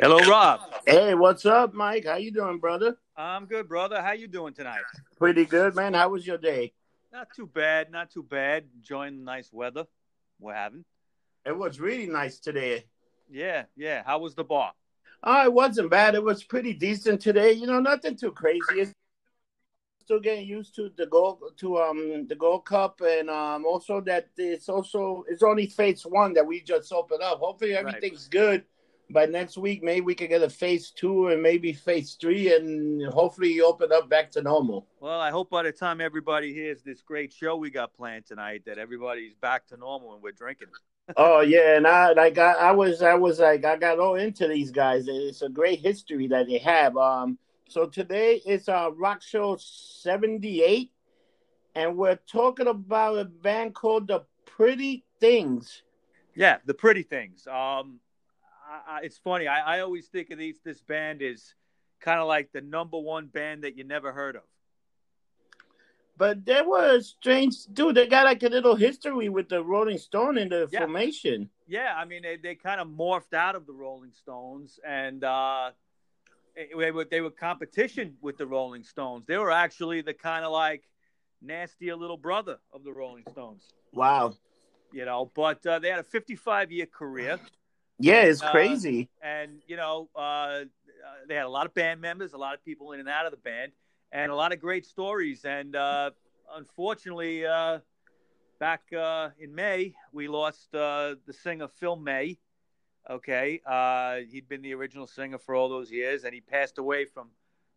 Hello, Rob. Hey, what's up, Mike? How you doing, brother? I'm good, brother. How you doing tonight? Pretty good, man. How was your day? Not too bad. Not too bad. Enjoying the nice weather we're having. It was really nice today. Yeah, yeah. How was the bar? Oh, it wasn't bad. It was pretty decent today. You know, nothing too crazy. It's still getting used to the gold to um the Gold Cup, and um also that it's also it's only phase one that we just opened up. Hopefully everything's right. good by next week. Maybe we can get a phase two and maybe phase three, and hopefully open up back to normal. Well, I hope by the time everybody hears this great show we got planned tonight, that everybody's back to normal and we're drinking. oh yeah, and I like I, I was I was like I got all into these guys. It's a great history that they have. Um, so today is uh, Rock Show 78, and we're talking about a band called The Pretty Things. Yeah, The Pretty Things. Um, I, it's funny. I, I always think of these. This band is kind of like the number one band that you never heard of. But there was strange, dude. They got like a little history with the Rolling Stone in the yeah. formation. Yeah, I mean, they, they kind of morphed out of the Rolling Stones, and uh, they were they were competition with the Rolling Stones. They were actually the kind of like nastier little brother of the Rolling Stones. Wow. You know, but uh, they had a 55 year career. Yeah, it's uh, crazy. And you know, uh, they had a lot of band members, a lot of people in and out of the band, and a lot of great stories. And uh, unfortunately, uh, back uh, in May, we lost the singer Phil May Okay, uh, he'd been the original singer for all those years, and he passed away from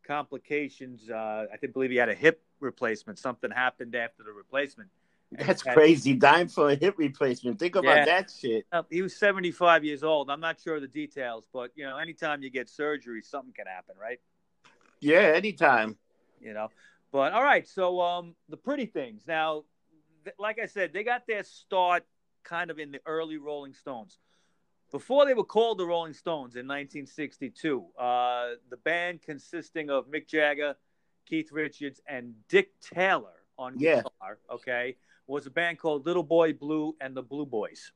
complications. Uh, I think believe he had a hip replacement. Something happened after the replacement. That's crazy. Dying for a hip replacement. Think about yeah. that shit. He was 75 years old. I'm not sure of the details, but you know, anytime you get surgery, something can happen, right? Yeah, anytime. You know, but all right. So, um, the pretty things. Now, th- like I said, they got their start kind of in the early Rolling Stones. Before they were called the Rolling Stones in 1962, uh, the band consisting of Mick Jagger, Keith Richards, and Dick Taylor on yeah. guitar, okay, was a band called Little Boy Blue and the Blue Boys.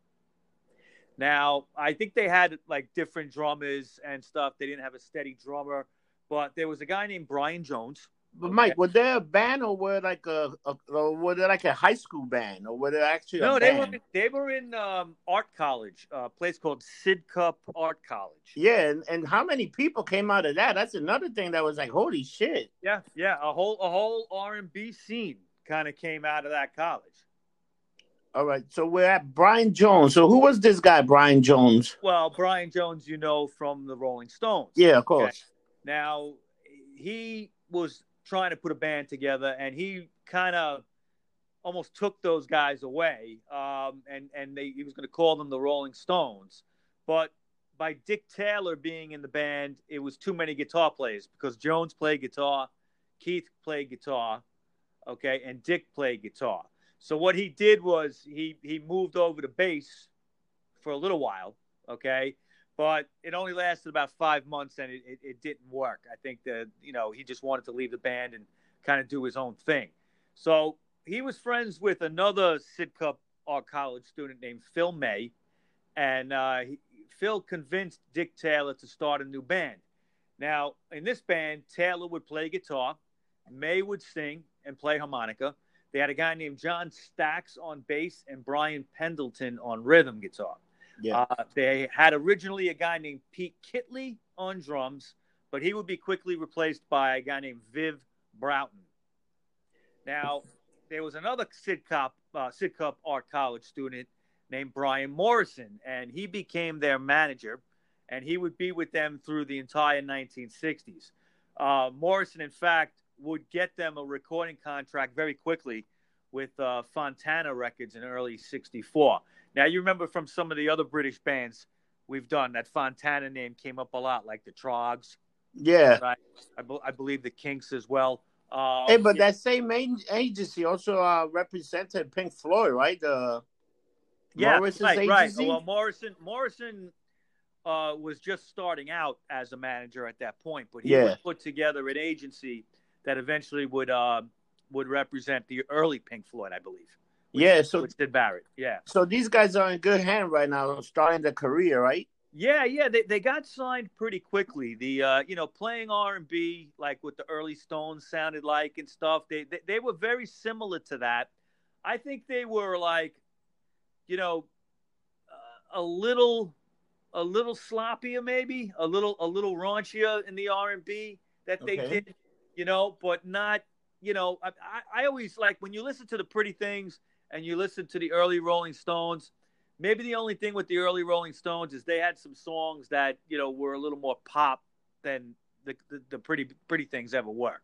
Now, I think they had like different drummers and stuff. They didn't have a steady drummer, but there was a guy named Brian Jones but Mike, were they a band or were like a, a or were they like a high school band or were they actually no? they were they were in um, art college, a place called Sidcup Art College. Yeah, and, and how many people came out of that? That's another thing that was like, holy shit. Yeah, yeah, a whole a whole R and B scene kind of came out of that college. All right, so we're at Brian Jones. So who was this guy, Brian Jones? Well, Brian Jones, you know from the Rolling Stones. Yeah, of course. Okay. Now he was trying to put a band together, and he kind of almost took those guys away, um, and and they, he was going to call them the Rolling Stones, but by Dick Taylor being in the band, it was too many guitar players because Jones played guitar, Keith played guitar, okay, and Dick played guitar. So what he did was he he moved over to bass for a little while, okay, but it only lasted about five months and it, it, it, didn't work. I think that, you know, he just wanted to leave the band and kind of do his own thing. So he was friends with another Sidcup Art College student named Phil May. And uh, he, Phil convinced Dick Taylor to start a new band. Now, in this band, Taylor would play guitar, May would sing and play harmonica. They had a guy named John Stax on bass and Brian Pendleton on rhythm guitar. Yeah. Uh, they had originally a guy named Pete Kitley on drums, but he would be quickly replaced by a guy named Viv Broughton. Now, there was another Sidcup, uh, Sidcup Art College student named Brian Morrison, and he became their manager, and he would be with them through the entire 1960s. Uh, Morrison, in fact, would get them a recording contract very quickly with uh, Fontana Records in early '64. Now you remember from some of the other British bands we've done that Fontana name came up a lot, like the Troggs. Yeah, right? I, be- I believe the Kinks as well. Uh, hey, but yeah. that same agency also uh, represented Pink Floyd, right? The yeah, Morrison's right, agency? right. Well, Morrison Morrison uh, was just starting out as a manager at that point, but he yeah. put together an agency that eventually would uh, would represent the early Pink Floyd, I believe. Which, yeah, so which did Barrett. Yeah. So these guys are in good hand right now, starting their career, right? Yeah, yeah, they, they got signed pretty quickly. The uh, you know playing R and B like what the early Stones sounded like and stuff. They, they they were very similar to that. I think they were like, you know, uh, a little a little sloppier maybe, a little a little raunchier in the R and B that they Okay. did, you know, but not you know. I, I always like when you listen to the Pretty Things and you listen to the early Rolling Stones maybe the only thing with the early Rolling Stones is they had some songs that you know were a little more pop than the the, the pretty pretty things ever were,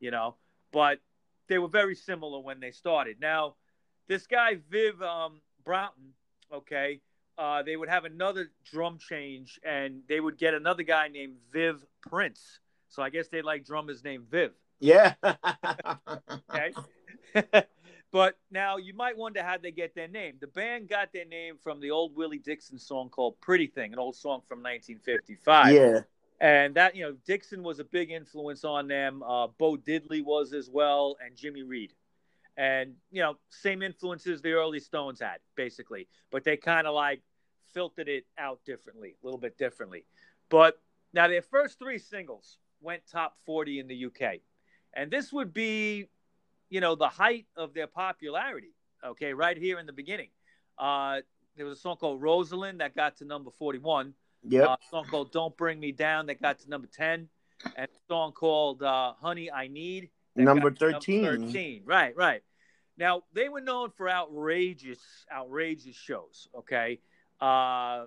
you know. But they were very similar when they started. Now, this guy Viv um, Broughton, okay, uh, they would have another drum change, and they would get another guy named Viv Prince. So I guess they like drummers named Viv. Yeah. Okay. but now you might wonder how they get their name. The band got their name from the old Willie Dixon song called Pretty Thing, an old song from 1955. yeah. And that, you know, Dixon was a big influence on them. Uh, Bo Diddley was as well, and Jimmy Reed. And, you know, same influences the early Stones had, basically. But they kind of like filtered it out differently, a little bit differently. But now their first three singles went top 40 in the UK. And this would be, you know, the height of their popularity, okay, right here in the beginning. Uh, there was a song called Rosalind that got to number 41 Yeah. uh, a song called "Don't Bring Me Down" that got to number ten, and a song called uh, "Honey I Need" Number 13. Number Thirteen, right, right. Now they were known for outrageous, outrageous shows. Okay, uh,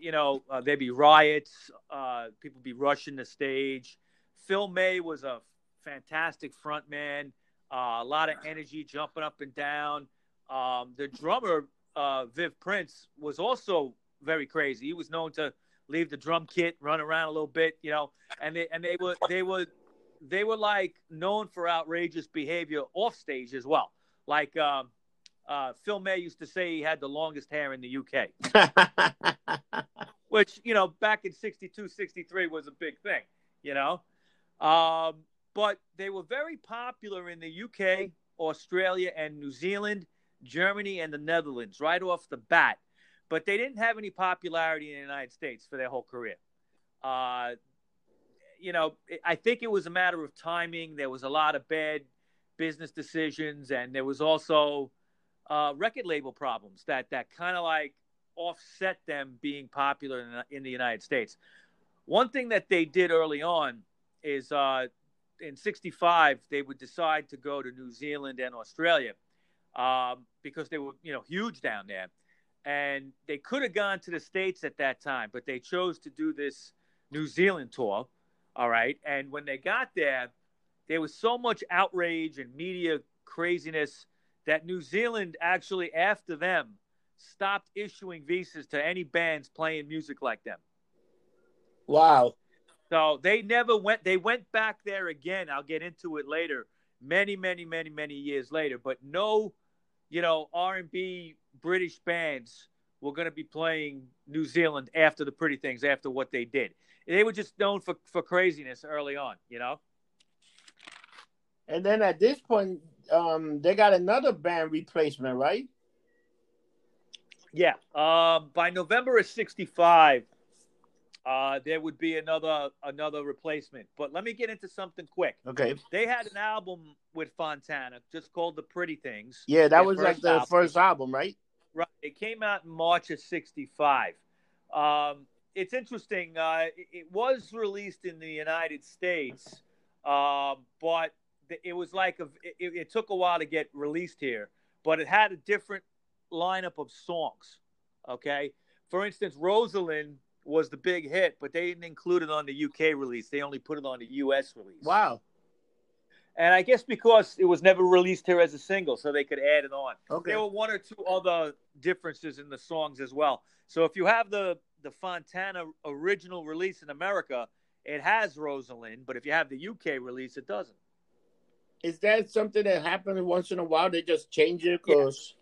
you know uh, there'd be riots, uh, people be rushing the stage. Phil May was a fantastic front man, uh, a lot of energy, jumping up and down. Um, the drummer uh, Viv Prince was also very crazy. He was known to leave the drum kit, run around a little bit, you know, and they and they were they were they were like known for outrageous behavior off stage as well. Like um, uh, Phil May used to say he had the longest hair in the UK, which you know back in 62, 63 was a big thing, you know. Um, but they were very popular in the UK, Australia, and New Zealand, Germany, and the Netherlands right off the bat but they didn't have any popularity in the United States for their whole career. Uh, you know, I think it was a matter of timing. There was a lot of bad business decisions, and there was also uh, record label problems that that kind of like offset them being popular in, in the United States. One thing that they did early on is uh, in '65 they would decide to go to New Zealand and Australia um, because they were you know huge down there and they could have gone to the states at that time, but they chose to do this New Zealand tour. All right, and when they got there, there was so much outrage and media craziness that New Zealand actually, after them, stopped issuing visas to any bands playing music like them. wow. So they never went. They went back there again. I'll get into it later. Many, many, many, many years later, but no, you know, R and B British bands were going to be playing New Zealand after the Pretty Things, after what they did. They were just known for for craziness early on, you know. And then at this point, um, they got another band replacement, right? Yeah. Um, by November of '65, uh, there would be another another replacement. But let me get into something quick. Okay. They had an album with Fontana just called "The Pretty Things." Yeah, that was like the album. first album, right? Right. It came out in March of '65. Um, it's interesting. Uh, it, it was released in the United States, uh, but it was like a, it, it took a while to get released here. But it had a different lineup of songs. Okay. For instance, Rosalind was the big hit, but they didn't include it on the UK release. They only put it on the US release. Wow. And I guess because it was never released here as a single, so they could add it on Okay. there were one or two other differences in the songs as well. So if you have the the Fontana original release in America, it has Rosalind, but if you have the UK release, it doesn't. Is that something that happens once in a while? They just change it because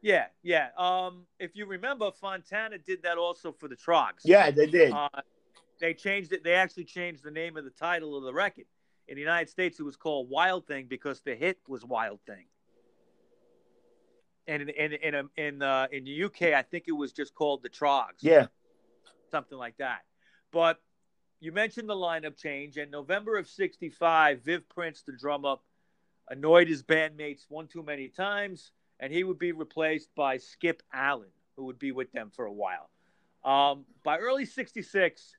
Yeah, yeah. Um, if you remember, Fontana did that also for the Troggs. yeah. they did. Uh, they changed it. They actually changed the name of the title of the record. In the United States, it was called Wild Thing because the hit was Wild Thing. And in in in, in, uh, in the UK, I think it was just called the Troggs. yeah. something like that. But you mentioned the lineup change, In November of '65, Viv Prince, the drummer, annoyed his bandmates one too many times, and he would be replaced by Skip Allen, who would be with them for a while. Um, by early '66,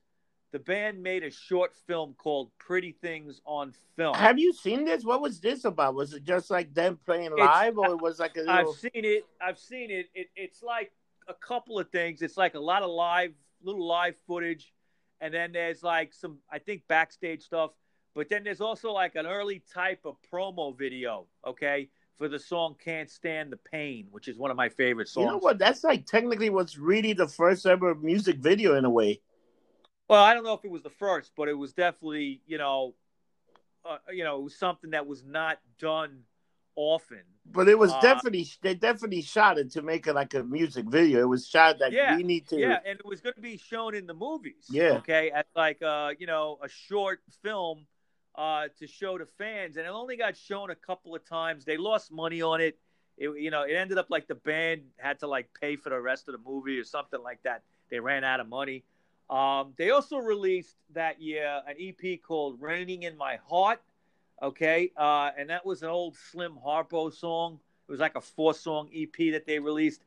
the band made a short film called Pretty Things on Film. Have you seen this? What was this about? Was it just like them playing live, or it was like a little... I've seen it. I've seen it. it. It's like a couple of things. It's like a lot of live, little live footage, and then there's like some, I think, backstage stuff. But then there's also like an early type of promo video, okay, for the song "Can't Stand the Pain," which is one of my favorite songs. You know what? That's like technically what's really the first ever music video in a way. Well, I don't know if it was the first, but it was definitely, you know, uh, you know, it was something that was not done often. But it was uh, definitely they definitely shot it to make it like a music video. It was shot that yeah, we need to Yeah, and it was going to be shown in the movies. Yeah. Okay, as like uh, you know, a short film uh to show to fans and it only got shown a couple of times. They lost money on it. It you know, it ended up like the band had to like pay for the rest of the movie or something like that. They ran out of money. Um, they also released that year an EP called "Raining in My Heart." Okay, uh, and that was an old Slim Harpo song. It was like a four-song EP that they released,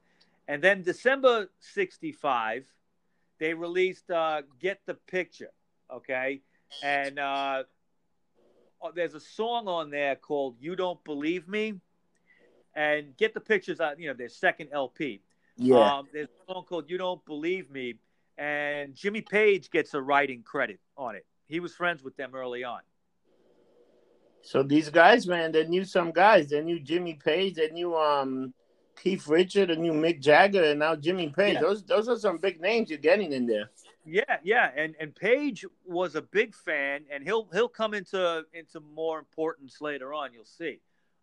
and then December '65, they released uh, "Get the Picture." Okay, and uh, oh, there's a song on there called "You Don't Believe Me," and "Get the Pictures." On you know their second LP. Yeah, um, there's a song called "You Don't Believe Me." and Jimmy Page gets a writing credit on it. He was friends with them early on. So these guys, man, they knew some guys. They knew Jimmy Page. They knew um, Keith Richard. They knew Mick Jagger, and now Jimmy Page. Yeah. Those those are some big names you're getting in there. Yeah, yeah, and and Page was a big fan, and he'll he'll come into into more importance later on. You'll see.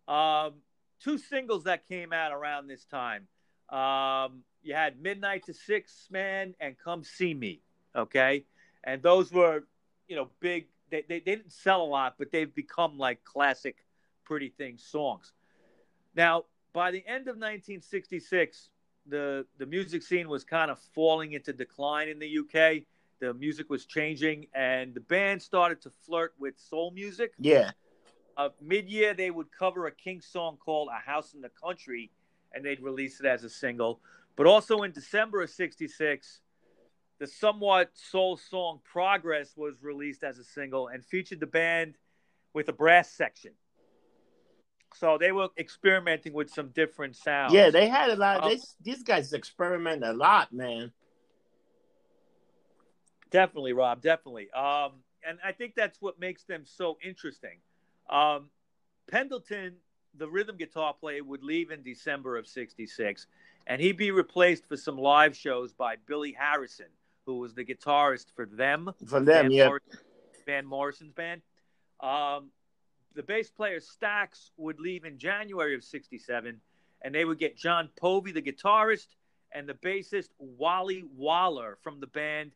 Um, two singles that came out around this time. Um, you had Midnight to Six Man and Come See Me. Okay. And those were, you know, big, they, they, they didn't sell a lot, but they've become like classic Pretty Things songs. Now, by the end of 1966, the, the music scene was kind of falling into decline in the UK. The music was changing, and the band started to flirt with soul music. Yeah. Uh, Mid year, they would cover a King song called A House in the Country, and they'd release it as a single. But also in December of 66, the somewhat soul song Progress was released as a single and featured the band with a brass section. So they were experimenting with some different sounds. Yeah, they had a lot. Um, they, these guys experiment a lot, man. Definitely, Rob. Definitely. Um, and I think that's what makes them so interesting. Um, Pendleton, the rhythm guitar player, would leave in December of '66 and he'd be replaced for some live shows by Billy Harrison, who was the guitarist for them. For them, Van yeah. Morrison, Van Morrison's band. Um, the bass player Stax would leave in January of '67, and they would get John Povey, the guitarist, and the bassist Wally Waller from the band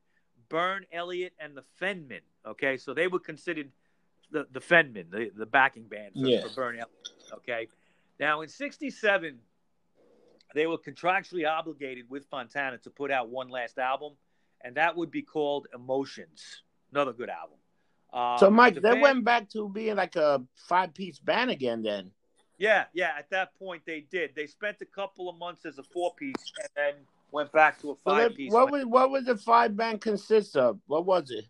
Bern Elliott and the Fenmen. Okay, so they were considered the the Fenmen, the, the backing band for, yeah. for Bern Elliott. Okay, now in '67 they were contractually obligated with Fontana to put out one last album, and that would be called Emotions. Another good album. Um, so, Mike, the they band, went back to being like a five piece band again then. Yeah, yeah. At that point, they did. They spent a couple of months as a four piece and then went back to a five piece. what was what was the five band consist of? What was it?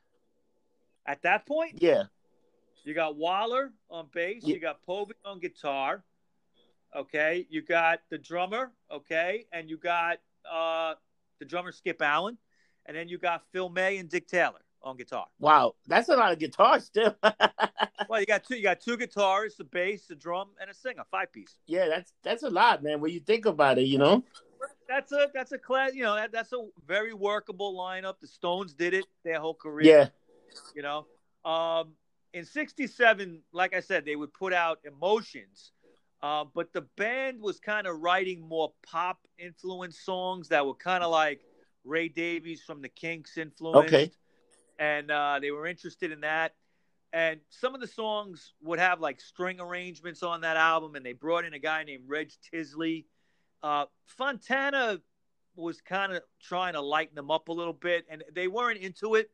At that point, yeah, you got Waller on bass. Yeah. You got Povey on guitar. Okay, you got the drummer. Okay, and you got uh, the drummer Skip Allen, and then you got Phil May and Dick Taylor on guitar. Wow, that's a lot of guitars still. well, you got two. You got two guitars, the bass, the drum, and a singer, five piece. Yeah, that's that's a lot, man. When you think about it, you know. That's a that's a class. You know, that, that's a very workable lineup. The Stones did it their whole career. Yeah. You know, um, in '67, like I said, they would put out Emotions uh, but the band was kind of writing more pop influenced songs that were kind of like Ray Davies from the Kinks influenced. Okay. And uh, they were interested in that. And some of the songs would have like string arrangements on that album, and they brought in a guy named Reg Tilsley. Uh, Fontana was kind of trying to lighten them up a little bit, and they weren't into it.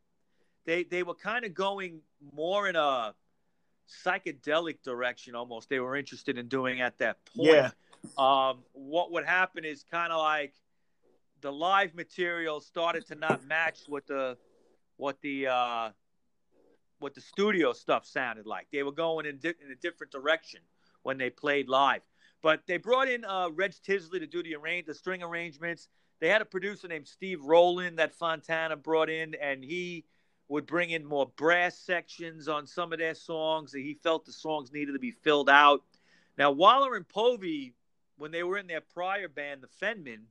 They they were kind of going more in a psychedelic direction almost. They were interested in doing at that point. Yeah. Um, what would happen is kind of like the live material started to not match what the what the uh, what the studio stuff sounded like. They were going in, di- in a different direction when they played live. But they brought in uh, Reg Tilsley to do the arrange the string arrangements. They had a producer named Steve Rowland that Fontana brought in, and he would bring in more brass sections on some of their songs. He felt the songs needed to be filled out. Now, Waller and Povey, when they were in their prior band, the Fenmen,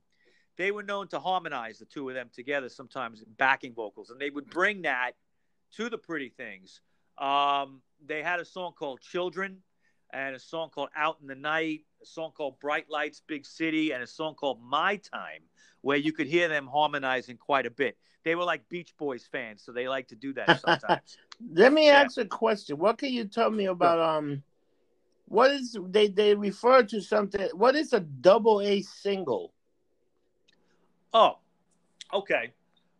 they were known to harmonize the two of them together sometimes backing vocals, and they would bring that to the Pretty Things. Um, they had a song called Children and a song called Out in the Night, a song called Bright Lights, Big City, and a song called My Time, where you could hear them harmonizing quite a bit. They were like Beach Boys fans, so they like to do that sometimes. Let me yeah. ask a question. What can you tell me about um what is they they refer to something what is a double A single? Oh, okay.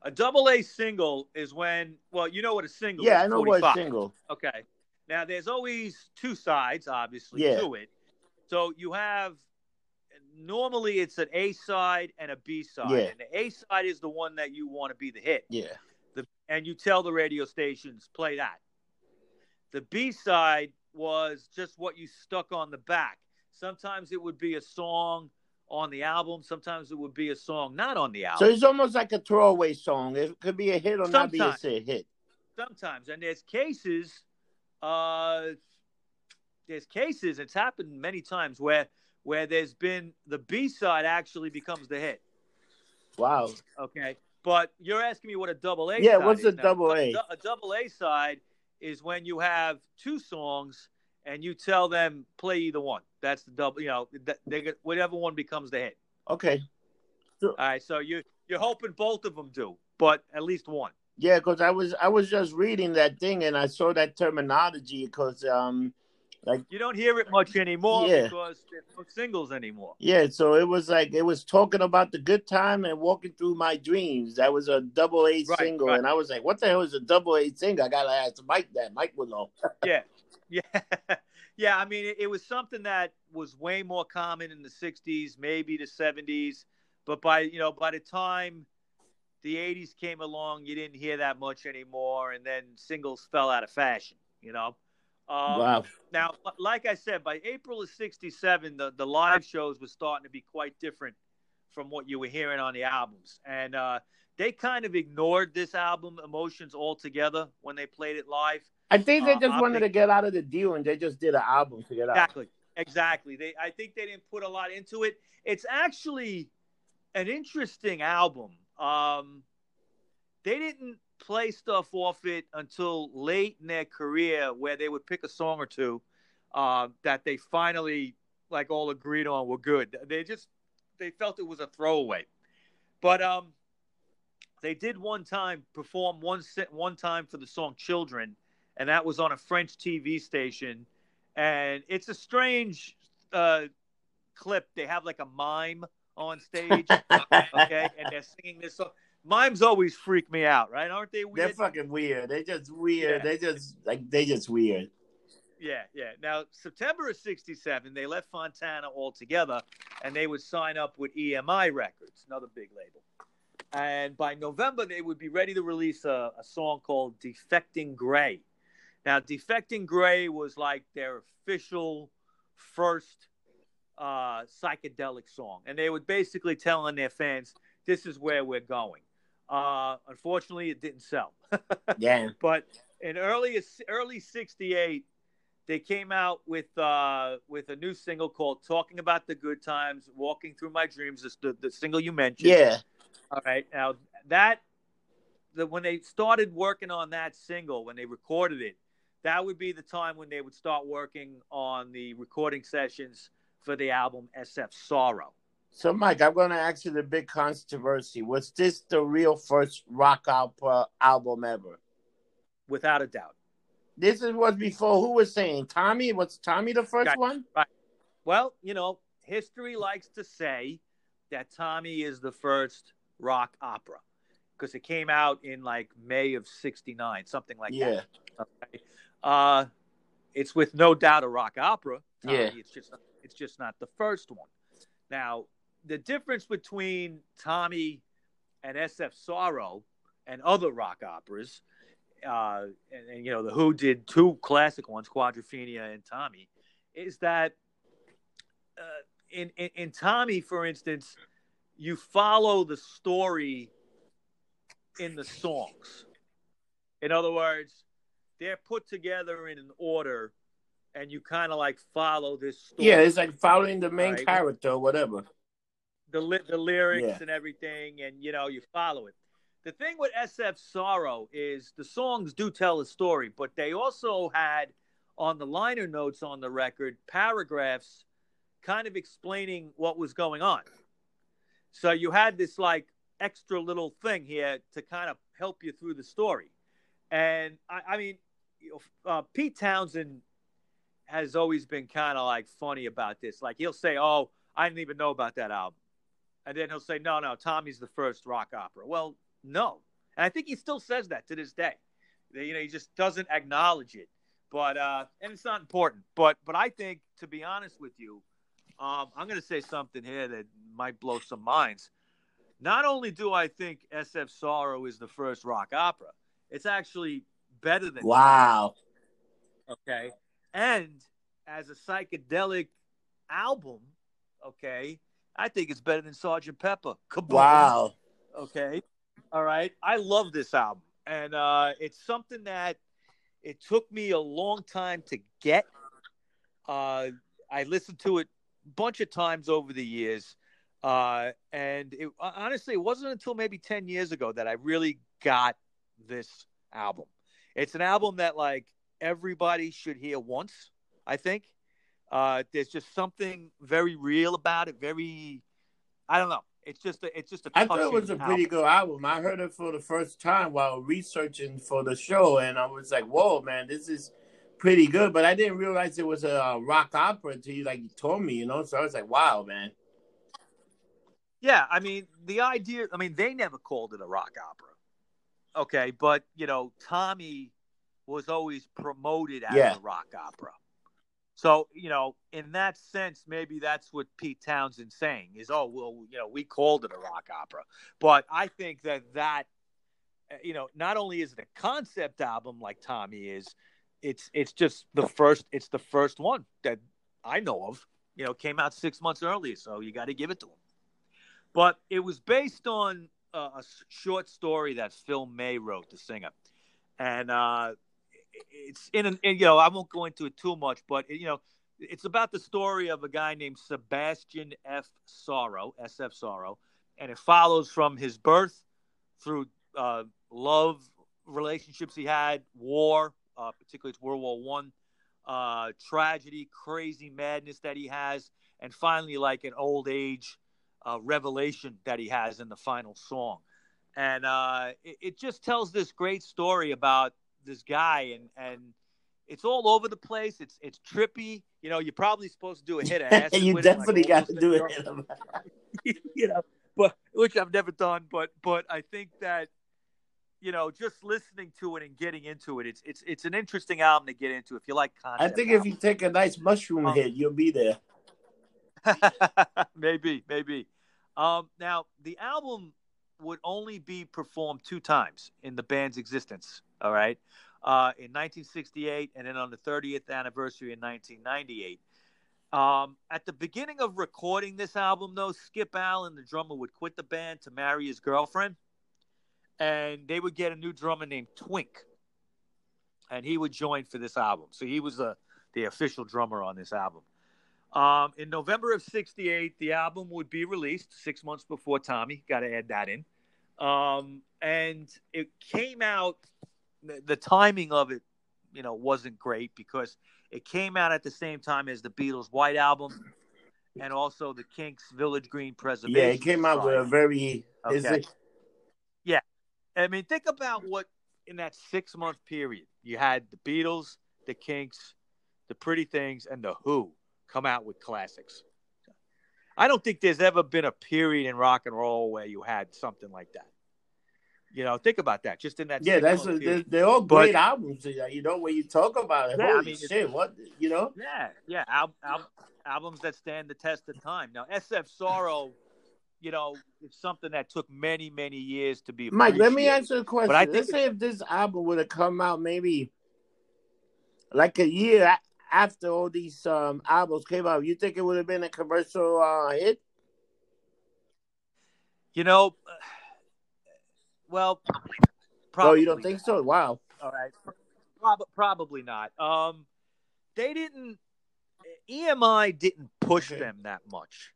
A double A single is when well, you know what a single yeah, is. I know 45. what a single. Okay. Now there's always two sides, obviously, yeah. to it. So you have normally it's an A side and a B side. Yeah. And the A side is the one that you want to be the hit. Yeah. The, and you tell the radio stations, play that. The B side was just what you stuck on the back. Sometimes it would be a song on the album. Sometimes it would be a song not on the album. So it's almost like a throwaway song. It could be a hit or Sometimes. not be a hit. Sometimes. And there's cases, uh, there's cases, it's happened many times where where there's been the B side actually becomes the hit. Wow. Okay. But you're asking me what a double A yeah, what's a double A? A double A side is when you have two songs and you tell them play either one. That's the double. You know, they get whatever one becomes the hit. Okay. All right. So you you're hoping both of them do, but at least one. Yeah, because I was I was just reading that thing and I saw that terminology because um like you don't hear it much anymore yeah. because there's no singles anymore. Yeah, so it was like it was talking about the good time and walking through my dreams. That was a double A right, single, right. and I was like, "What the hell is a double A single?" I gotta ask Mike that. Mike would know. yeah, yeah, yeah. I mean, it, it was something that was way more common in the '60s, maybe the '70s, but by you know by the time the '80s came along, you didn't hear that much anymore, and then singles fell out of fashion. You know. Um, wow. Now, like I said, by April of '67, the the live shows were starting to be quite different from what you were hearing on the albums, and uh, they kind of ignored this album, Emotions, altogether when they played it live. I think they Uh, just wanted to get out of the deal, and they just did an album to get out. Exactly. Exactly. They I think they didn't put a lot into it. It's actually an interesting album. Um they didn't play stuff off it until late in their career where they would pick a song or two uh, that they finally like all agreed on were good. They just they felt it was a throwaway. But um they did one time perform one one time for the song Children and that was on a French TV station and it's a strange uh, clip. They have like a mime on stage, okay, and they're singing this song. Mimes always freak me out, right? Aren't they weird? They're fucking weird. They just weird. Yeah. They just like they just weird. Yeah, yeah. Now September of '67, they left Fontana altogether, and they would sign up with EMI Records, another big label. And by November, they would be ready to release a, a song called "Defecting Gray." Now, "Defecting Gray" was like their official first uh, psychedelic song, and they were basically telling their fans, "This is where we're going." Uh, unfortunately, it didn't sell. Yeah. But in early early '68, they came out with uh, with a new single called "Talking About the Good Times," "Walking Through My Dreams." This, the, the single you mentioned. Yeah. All right. Now that the, when they started working on that single, when they recorded it, that would be the time when they would start working on the recording sessions for the album SF Sorrow. So, Mike, I'm going to ask you the big controversy. Was this the real first rock opera album ever? Without a doubt. This is was before. Who was saying Tommy? Was Tommy the first Right. one? Well, you know, history likes to say that Tommy is the first rock opera because it came out in like May of '69, something like Yeah. that. Okay. Uh, it's with no doubt a rock opera. Tommy. Yeah. It's just it's just not the first one. Now, the difference between Tommy and SF Sorrow and other rock operas, uh, and, and you know the Who did two classic ones, Quadrophenia and Tommy, is that uh, in, in in Tommy, for instance, you follow the story in the songs. In other words, they're put together in an order, and you kind of like follow this story. Yeah, it's like following the main Right. character or whatever. the the lyrics Yeah. and everything, and you know you follow it. The thing with SF Sorrow is the songs do tell a story, but they also had on the liner notes on the record paragraphs kind of explaining what was going on. So you had this like extra little thing here to kind of help you through the story. And I, I mean, you know, uh, Pete Townshend has always been kind of like funny about this. Like he'll say, "Oh, I didn't even know about that album," and then he'll say, "No, no, Tommy's the first rock opera." Well, no, and I think he still says that to this day. You know, he just doesn't acknowledge it. But uh, and it's not important. But but I think, to be honest with you, um, I'm going to say something here that might blow some minds. Not only do I think SF Sorrow is the first rock opera, it's actually better than Wow. okay. And as a psychedelic album okay i think it's better than sergeant pepper. Kaboom. Wow. okay. All right. I love this album. And uh it's something that it took me a long time to get. Uh i listened to it a bunch of times over the years. Uh and it honestly it wasn't until maybe 10 years ago that i really got this album it's an album that like everybody should hear once i think uh there's just something very real about it very i don't know it's just a, it's just a I thought it was a touching pretty good album. I heard it for the first time while researching for the show, and I was like, "Whoa, man, this is pretty good." But I didn't realize it was a uh, rock opera until you like you told me, you know. So I was like, "Wow, man." Yeah, I mean the idea. I mean they never called it a rock opera, okay, but you know Tommy was always promoted as Yeah. a rock opera. So you know, in that sense, maybe that's what Pete Townshend's saying is, oh well, you know, we called it a rock opera, but I think that that, uh, you know, not only is it a concept album like Tommy is, it's it's just the first, it's the first one that I know of. You know, came out six months earlier, so you got to give it to him but it was based on a s- short story that Phil May wrote, the singer, and uh, it's in an and, you know I won't go into it too much, but you know it's about the story of a guy named Sebastian F. Sorrow, S.F. Sorrow, and it follows from his birth through uh, love relationships he had, war, uh, particularly it's World War One, uh, tragedy, crazy madness that he has, and finally like an old age uh, revelation that he has in the final song. And uh, it, it just tells this great story about this guy, and and it's all over the place. It's it's trippy. You know, you're probably supposed to do a hit of acid. you it, like definitely got to do it. you know, but which I've never done. But but I think that you know, just listening to it and getting into it, it's it's it's an interesting album to get into if you like I concept. think if you take a nice mushroom Um, hit, you'll be there. maybe, maybe. Um, now, the album would only be performed two times in the band's existence. All right, uh, in 1968, and then on the 30th anniversary in 1998. Um, at the beginning of recording this album, though, Skip Allen, the drummer, would quit the band to marry his girlfriend, and they would get a new drummer named Twink, and he would join for this album. So he was the the official drummer on this album. Um, in November of '68, the album would be released six months before Tommy. Got to add that in. Um, and it came out. The, timing of it, you know, wasn't great because it came out at the same time as the Beatles' White Album, and also the Kinks' Village Green Preservation. Yeah, it came out with a very. Is Okay. it, I mean, think about what in that six month period you had the Beatles, the Kinks, the Pretty Things, and the Who come out with classics. I don't think there's ever been a period in rock and roll where you had something like that. You know, think about that. Just in that. Yeah, that's a, they're, they're, all great but, albums. Uh, you know, when you talk about it, yeah, holy I mean, shit! What you know? Yeah, yeah, al- al- albums that stand the test of time. Now, SF Sorrow, you know, it's something that took many, many years to be. Mike, let me answer the question. but i Let's say if this album would have come out maybe like a year after all these um, albums came out, you think it would have been a commercial uh, hit? You know, well, probably. Oh, you don't think so? Wow. All right. Prob- probably not. Um, they didn't. EMI didn't push okay. them that much.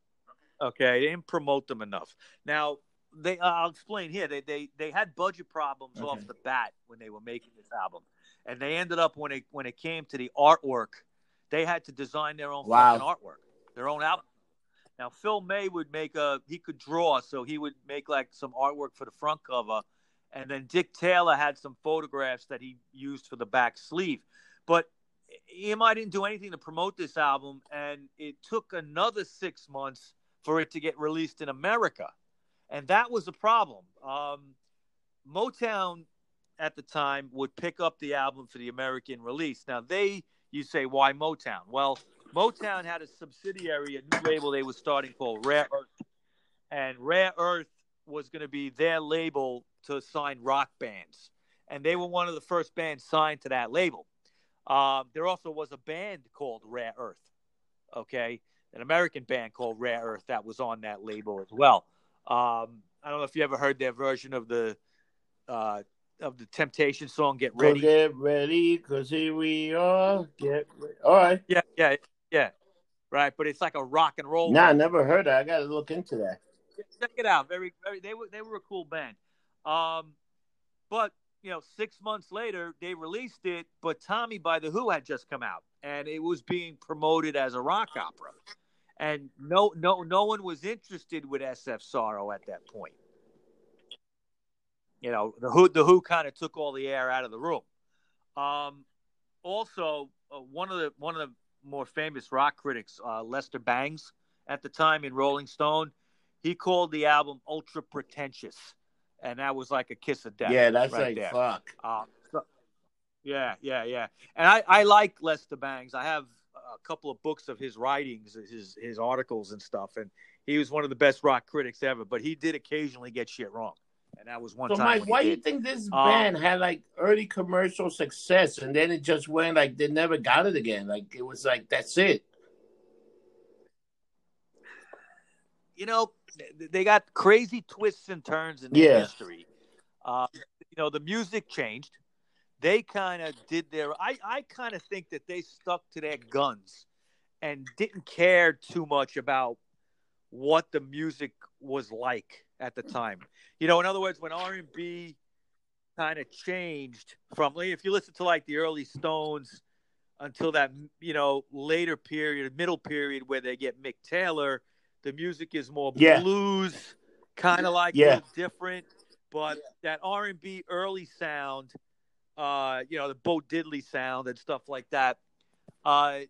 Okay, they didn't promote them enough. Now they, I'll explain here. They they they had budget problems okay. off the bat when they were making this album, and they ended up when it when it came to the artwork, they had to design their own wow. fucking artwork, their own album. Now Phil May would make a he could draw, so he would make like some artwork for the front cover, and then Dick Taylor had some photographs that he used for the back sleeve. But EMI didn't do anything to promote this album, and it took another six months for it to get released in America, and that was a problem. Um, Motown at the time would pick up the album for the American release. Now they, you say, why Motown? Well, Motown had a subsidiary, a new label they were starting called Rare Earth, and Rare Earth was going to be their label to sign rock bands, and they were one of the first bands signed to that label. Um, there also was a band called Rare Earth, okay, an American band called Rare Earth that was on that label as well. Um, I don't know if you ever heard their version of the uh, of the Temptation song "Get Ready." get ready, cause here we are. Get ready. all right. Yeah, yeah, yeah, right. But it's like a rock and roll. Nah, I never heard that. I got to look into that. Check it out. Very, very. They were they were a cool band. Um, but you know, six months later they released it. But Tommy by the Who had just come out, and it was being promoted as a rock opera, and no, no, no one was interested with SF Sorrow at that point. You know, the Who the Who kind of took all the air out of the room. Um, also, uh, one of the one of the more famous rock critics, uh, Lester Bangs, at the time in Rolling Stone, he called the album ultra pretentious, and that was like a kiss of death. Yeah, that's right like there. fuck. Uh, so, yeah, yeah, yeah. And I, I like Lester Bangs. I have a couple of books of his writings, his his articles and stuff, and he was one of the best rock critics ever. But he did occasionally get shit wrong and that was one so time. Mike, why do you think this um, band had like early commercial success and then it just went like they never got it again? Like it was like that's it. You know, they got crazy twists and turns in their yeah. history. Uh, you know, the music changed. They kind of did their. I I kind of think that they stuck to their guns and didn't care too much about what the music was like at the time. You know, in other words, when R and B kind of changed from if you listen to like the early Stones until that you know later period, middle period where they get Mick Taylor, the music is more yeah. blues, kind of like yeah. different, but that R and B early sound, uh, you know, the Bo Diddley sound and stuff like that. Uh,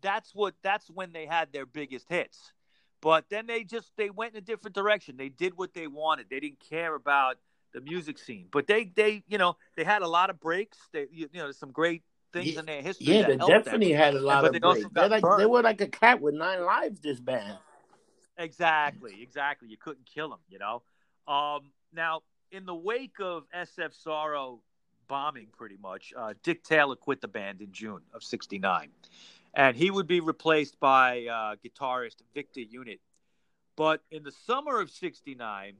that's what that's when they had their biggest hits. But then they just they went in a different direction. They did what they wanted. They didn't care about the music scene. But they they you know they had a lot of breaks. They you, know there's some great things yeah, in their history. Yeah, they definitely them. had a lot and, of breaks. They like they were like a cat with nine lives. This band. Exactly, exactly. You couldn't kill them. You know. Um, now in the wake of SF Sorrow bombing, pretty much, uh, Dick Taylor quit the band in June of '69 and he would be replaced by uh, guitarist Victor Unitt. But in the summer of '69,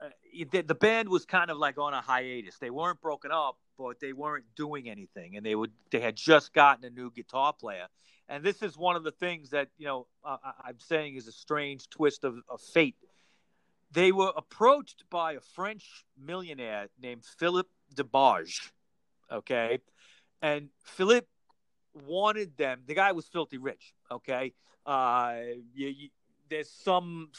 uh, the, the, band was kind of like on a hiatus. They weren't broken up, but they weren't doing anything, and they would they had just gotten a new guitar player. And this is one of the things that you know uh, I'm saying is a strange twist of, of fate. They were approached by a French millionaire named Philippe Debarge, okay, and Philippe wanted them. The guy was filthy rich. Okay, uh, you, you, there's some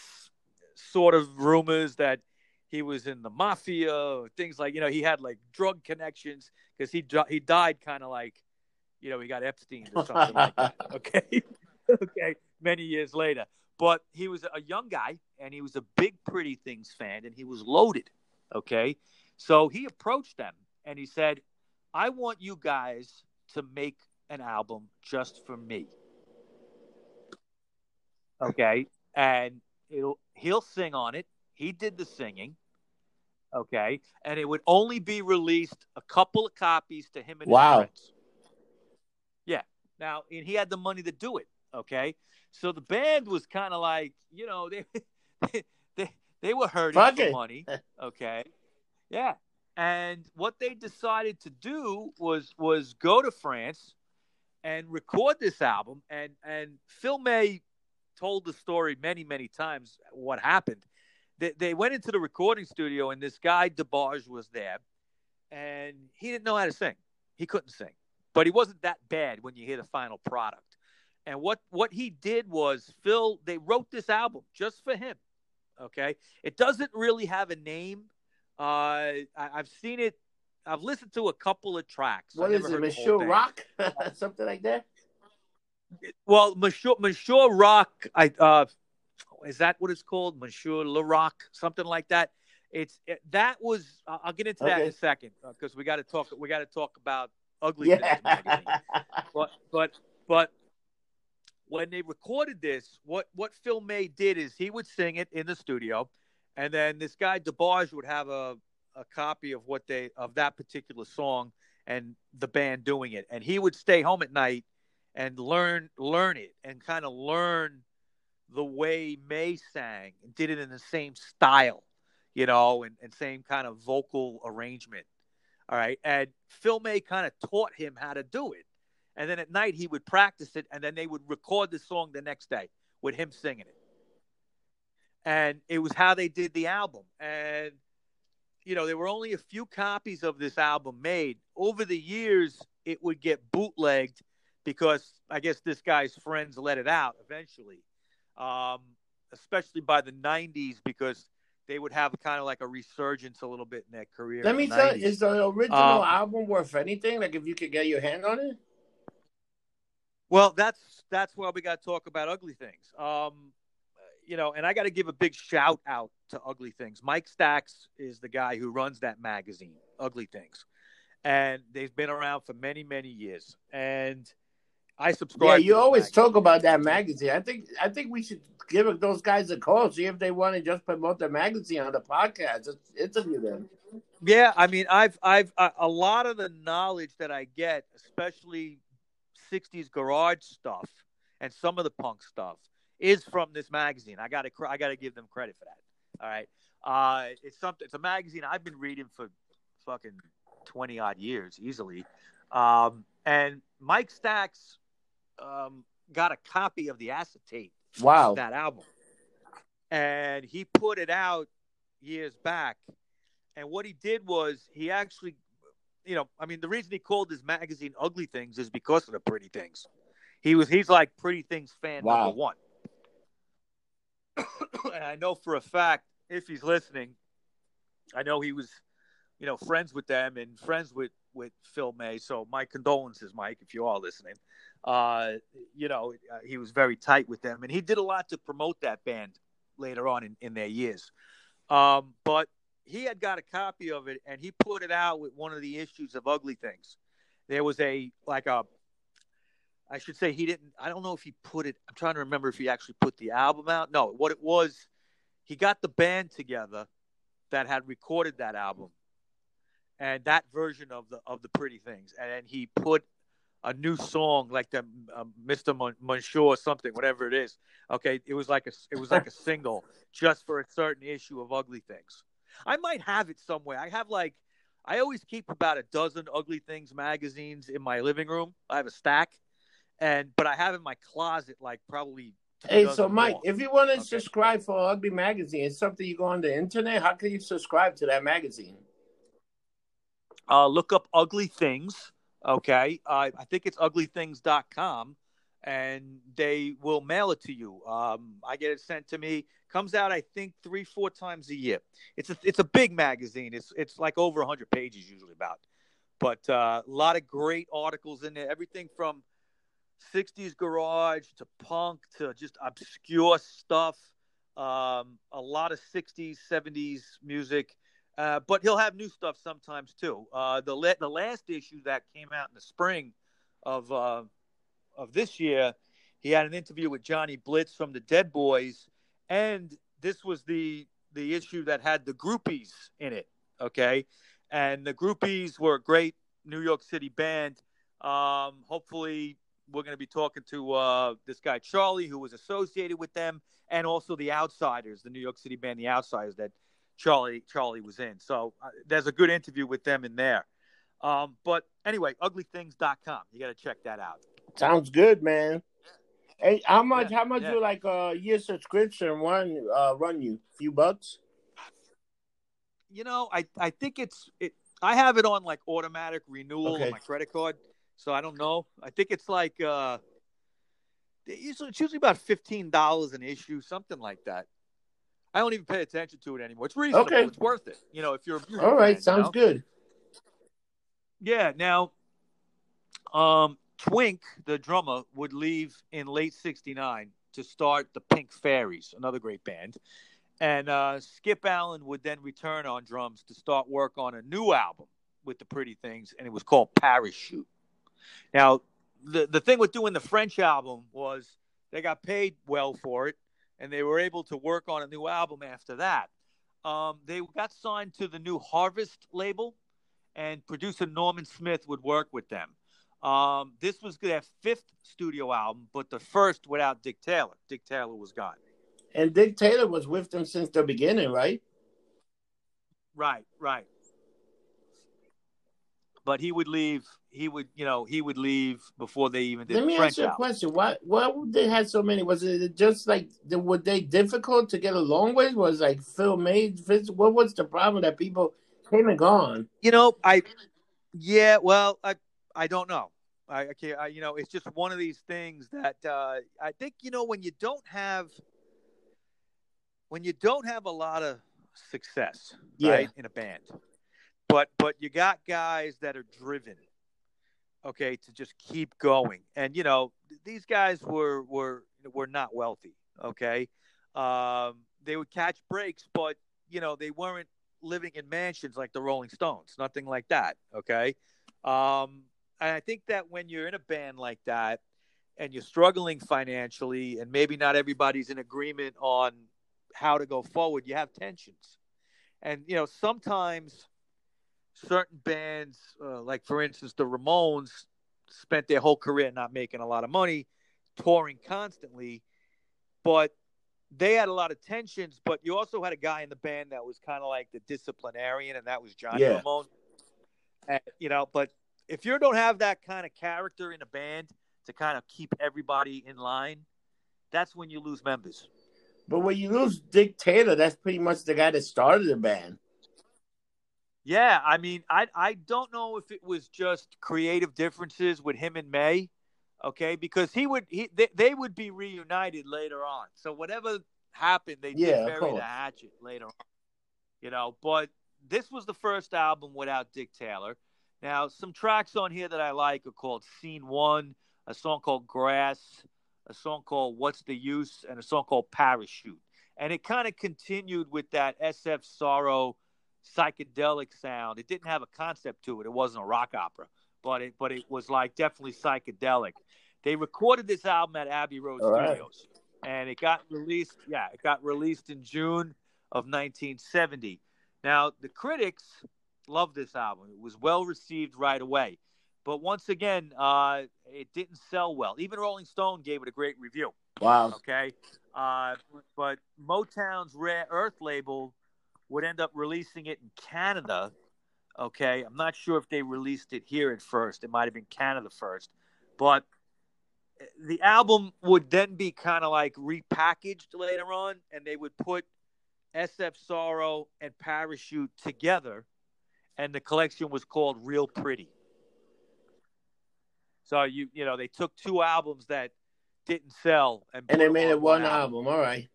sort of rumors that he was in the mafia, or things like you know he had like drug connections because he he died kind of like you know he got Epstein or something like that. Okay, okay, many years later. But he was a young guy, and he was a big Pretty Things fan, and he was loaded. Okay, so he approached them and he said, "I want you guys to make an album just for me." Okay, and it'll, he'll sing on it. He did the singing. Okay, and it would only be released a couple of copies to him and Wow. his friends. Yeah. Now, and he had the money to do it. Okay, so the band was kind of like, you know, they they they were hurting Fuck for it. money. Okay, yeah. And what they decided to do was was go to France and record this album. And and Phil May told the story many many times. What happened? They, they went into the recording studio, and this guy DeBarge was there, and he didn't know how to sing. He couldn't sing, but he wasn't that bad when you hear the final product. And what what he did was Phil. They wrote this album just for him. Okay, it doesn't really have a name. Uh, I, I've seen it. I've listened to a couple of tracks. What is it, heard the whole Monsieur. Rock? Something like that? Well, Monsieur Monsieur Rock, I uh, is that what it's called? Monsieur Le Rock, something like that. It's it, that was. Uh, I'll get into that in a second because we got to talk. We got to talk about Ugly Yeah. But but but when they recorded this, what what Phil May did is he would sing it in the studio, and then this guy DeBarge would have a a copy of what they of that particular song and the band doing it, and he would stay home at night and learn learn it and kind of learn the way May sang and did it in the same style, you know, and, and same kind of vocal arrangement. All right. And Phil May kind of taught him how to do it. And then at night he would practice it and then they would record the song the next day with him singing it. And it was how they did the album. And you know, there were only a few copies of this album made. Over the years, it would get bootlegged because I guess this guy's friends let it out eventually, um, especially by the 90s because they would have kind of like a resurgence a little bit in their career. Let me tell you, is the original Um, album worth anything? Like if you could get your hand on it? Well, that's that's why we got to talk about ugly things. Um, you know, and I got to give a big shout out to Ugly Things. Mike Stax is the guy who runs that magazine, Ugly Things, and they've been around for many many years. And I subscribe. Yeah, you always magazine. talk about that magazine. I think I think we should give those guys a call, see if they want to just promote their magazine on the podcast. Just interview them. Yeah, I mean, I've I've a, a lot of the knowledge that I get, especially '60s garage stuff and some of the punk stuff, is from this magazine. I got to I got to give them credit for that. All right, uh, it's something. It's a magazine I've been reading for fucking twenty odd years easily, um, and Mike Stax um, got a copy of the acetate Wow. that album. And he put it out years back. And what he did was he actually, you know, I mean, the reason he called his magazine Ugly Things is because of the pretty things. He was, he's like Pretty Things fan Wow. number one. and I know for a fact, if he's listening, I know he was, you know, friends with them and friends with, with Phil May. So my condolences, Mike, if you are listening. Uh, you know, uh, he was very tight with them, and he did a lot to promote that band later on in, in their years. Um, but he had got a copy of it, and he put it out with one of the issues of Ugly Things. There was a like a, I should say he didn't. I don't know if he put it. I'm trying to remember if he actually put the album out. No, what it was, he got the band together that had recorded that album, and that version of the of the Pretty Things, and then he put a new song like the um, Mr. Mon- Monsieur or something, whatever it is. Okay, it was like a it was like a single just for a certain issue of Ugly Things. I might have it somewhere. I have like I always keep about a dozen Ugly Things magazines in my living room. I have a stack, and but I have in my closet like probably. Hey, so Mike, more. if you want to Okay. subscribe for Ugly Magazine, it's something you go on the internet. How can you subscribe to that magazine? uh, look up ugly things okay uh, i think it's uglythings.com and they will mail it to you um, i get it sent to me comes out i think three four times a year it's a, it's a big magazine it's it's like over 100 pages usually about but uh, a lot of great articles in there everything from 60s garage to punk to just obscure stuff. Um, a lot of 60s, 70s music. Uh, but he'll have new stuff sometimes too. Uh, the la- the last issue that came out in the spring of uh, of this year, he had an interview with Johnny Blitz from the Dead Boys, and this was the the issue that had the groupies in it. Okay, and the groupies were a great New York City band. Um, hopefully, we're going to be talking to uh, this guy Charlie, who was associated with them, and also the Outsiders, the New York City band, the Outsiders that Charlie Charlie was in. So uh, there's a good interview with them in there. Um, but anyway, uglythings.com. You got to check that out. Sounds good, man. Hey, how much? Yeah, how much yeah. will like a year subscription run uh, run you? A few bucks. You know, I I think it's it. I have it on like automatic renewal Okay. on my credit card, so I don't know. I think it's like uh, it's usually, it's usually about fifteen dollars an issue, something like that. I don't even pay attention to it anymore. It's reasonable. Okay. It's worth it. You know, if you're All right, fan, you sounds know? good. Yeah. Now, um, Twink, the drummer, would leave in late '69 to start the Pink Fairies, another great band, and uh, Skip Alan would then return on drums to start work on a new album with the Pretty Things, and it was called Parachute. Now, the the thing with doing the French album was they got paid well for it, and they were able to work on a new album after that. Um, they got signed to the new Harvest label, and producer Norman Smith would work with them. Um, this was their fifth studio album, but the first without Dick Taylor. Dick Taylor was gone. And Dick Taylor was with them since the beginning, right? Right, right. But he would leave. He would, you know, he would leave before they even did Let the me French ask you a album. question. Why why would they had so many? Was it just like were they difficult to get along with? Was like Phil May? What was the problem that people came and gone? You know, I, yeah, well, I, I don't know. I, I can't, I, you know, it's just one of these things that uh, I think, you know, when you don't have, when you don't have a lot of success, Yeah. right, in a band, but but you got guys that are driven, okay, to just keep going, and you know, these guys were were were not wealthy, okay, um, they would catch breaks, but you know, they weren't living in mansions like the Rolling Stones, nothing like that. Okay. Um, and I think that when you're in a band like that and you're struggling financially, and maybe not everybody's in agreement on how to go forward, you have tensions. And, you know, sometimes certain bands, uh, like for instance, the Ramones, spent their whole career not making a lot of money, touring constantly, but they had a lot of tensions, but you also had a guy in the band that was kind of like the disciplinarian, and that was Johnny Yeah. Ramone. And, you know, but if you don't have that kind of character in a band to kind of keep everybody in line, that's when you lose members. But when you lose Dick Taylor, that's pretty much the guy that started the band. Yeah, I mean, I I don't know if it was just creative differences with him and May, okay? Because he would he they, they would be reunited later on. So whatever happened, they Yeah, did bury the hatchet later on. You know, but this was the first album without Dick Taylor. Now, some tracks on here that I like are called Scene One, a song called Grass, a song called What's the Use, and a song called Parachute. And it kind of continued with that SF Sorrow psychedelic sound. It didn't have a concept to it. It wasn't a rock opera, but it but it was like definitely psychedelic. They recorded this album at Abbey Road All right. Studios, and it got released. Yeah, it got released in June of 1970. Now the critics loved this album. It was well received right away, but once again, uh, it didn't sell well. Even Rolling Stone gave it a great review. Wow. Okay. Uh, but Motown's Rare Earth label would end up releasing it in Canada. Okay. I'm not sure if they released it here at first. It might have been Canada first. But the album would then be kind of like repackaged later on, and they would put SF Sorrow and Parachute together, and the collection was called Real Pretty. So you you know they took two albums that didn't sell and, And they made it one album. All right.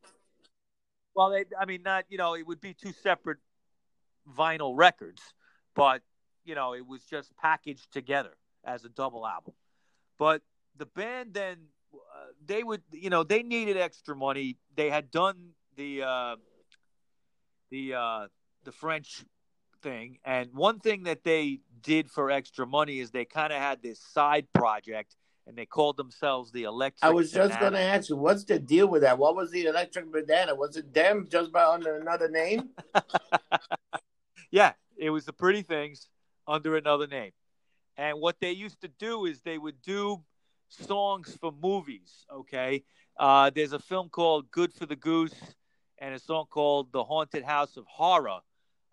Well, they I mean not you know it would be two separate vinyl records, but you know it was just packaged together as a double album. But the band then uh, they would you know they needed extra money. They had done the uh, the uh, the French thing, and one thing that they did for extra money is they kind of had this side project, and they called themselves the Electric. I was just going to ask you, what's the deal with that? What was the electric banana? Was it them just by under another name? yeah, it was the Pretty Things under another name. And what they used to do is they would do songs for movies. Okay, uh, there's a film called Good for the Goose and a song called The Haunted House of Horror.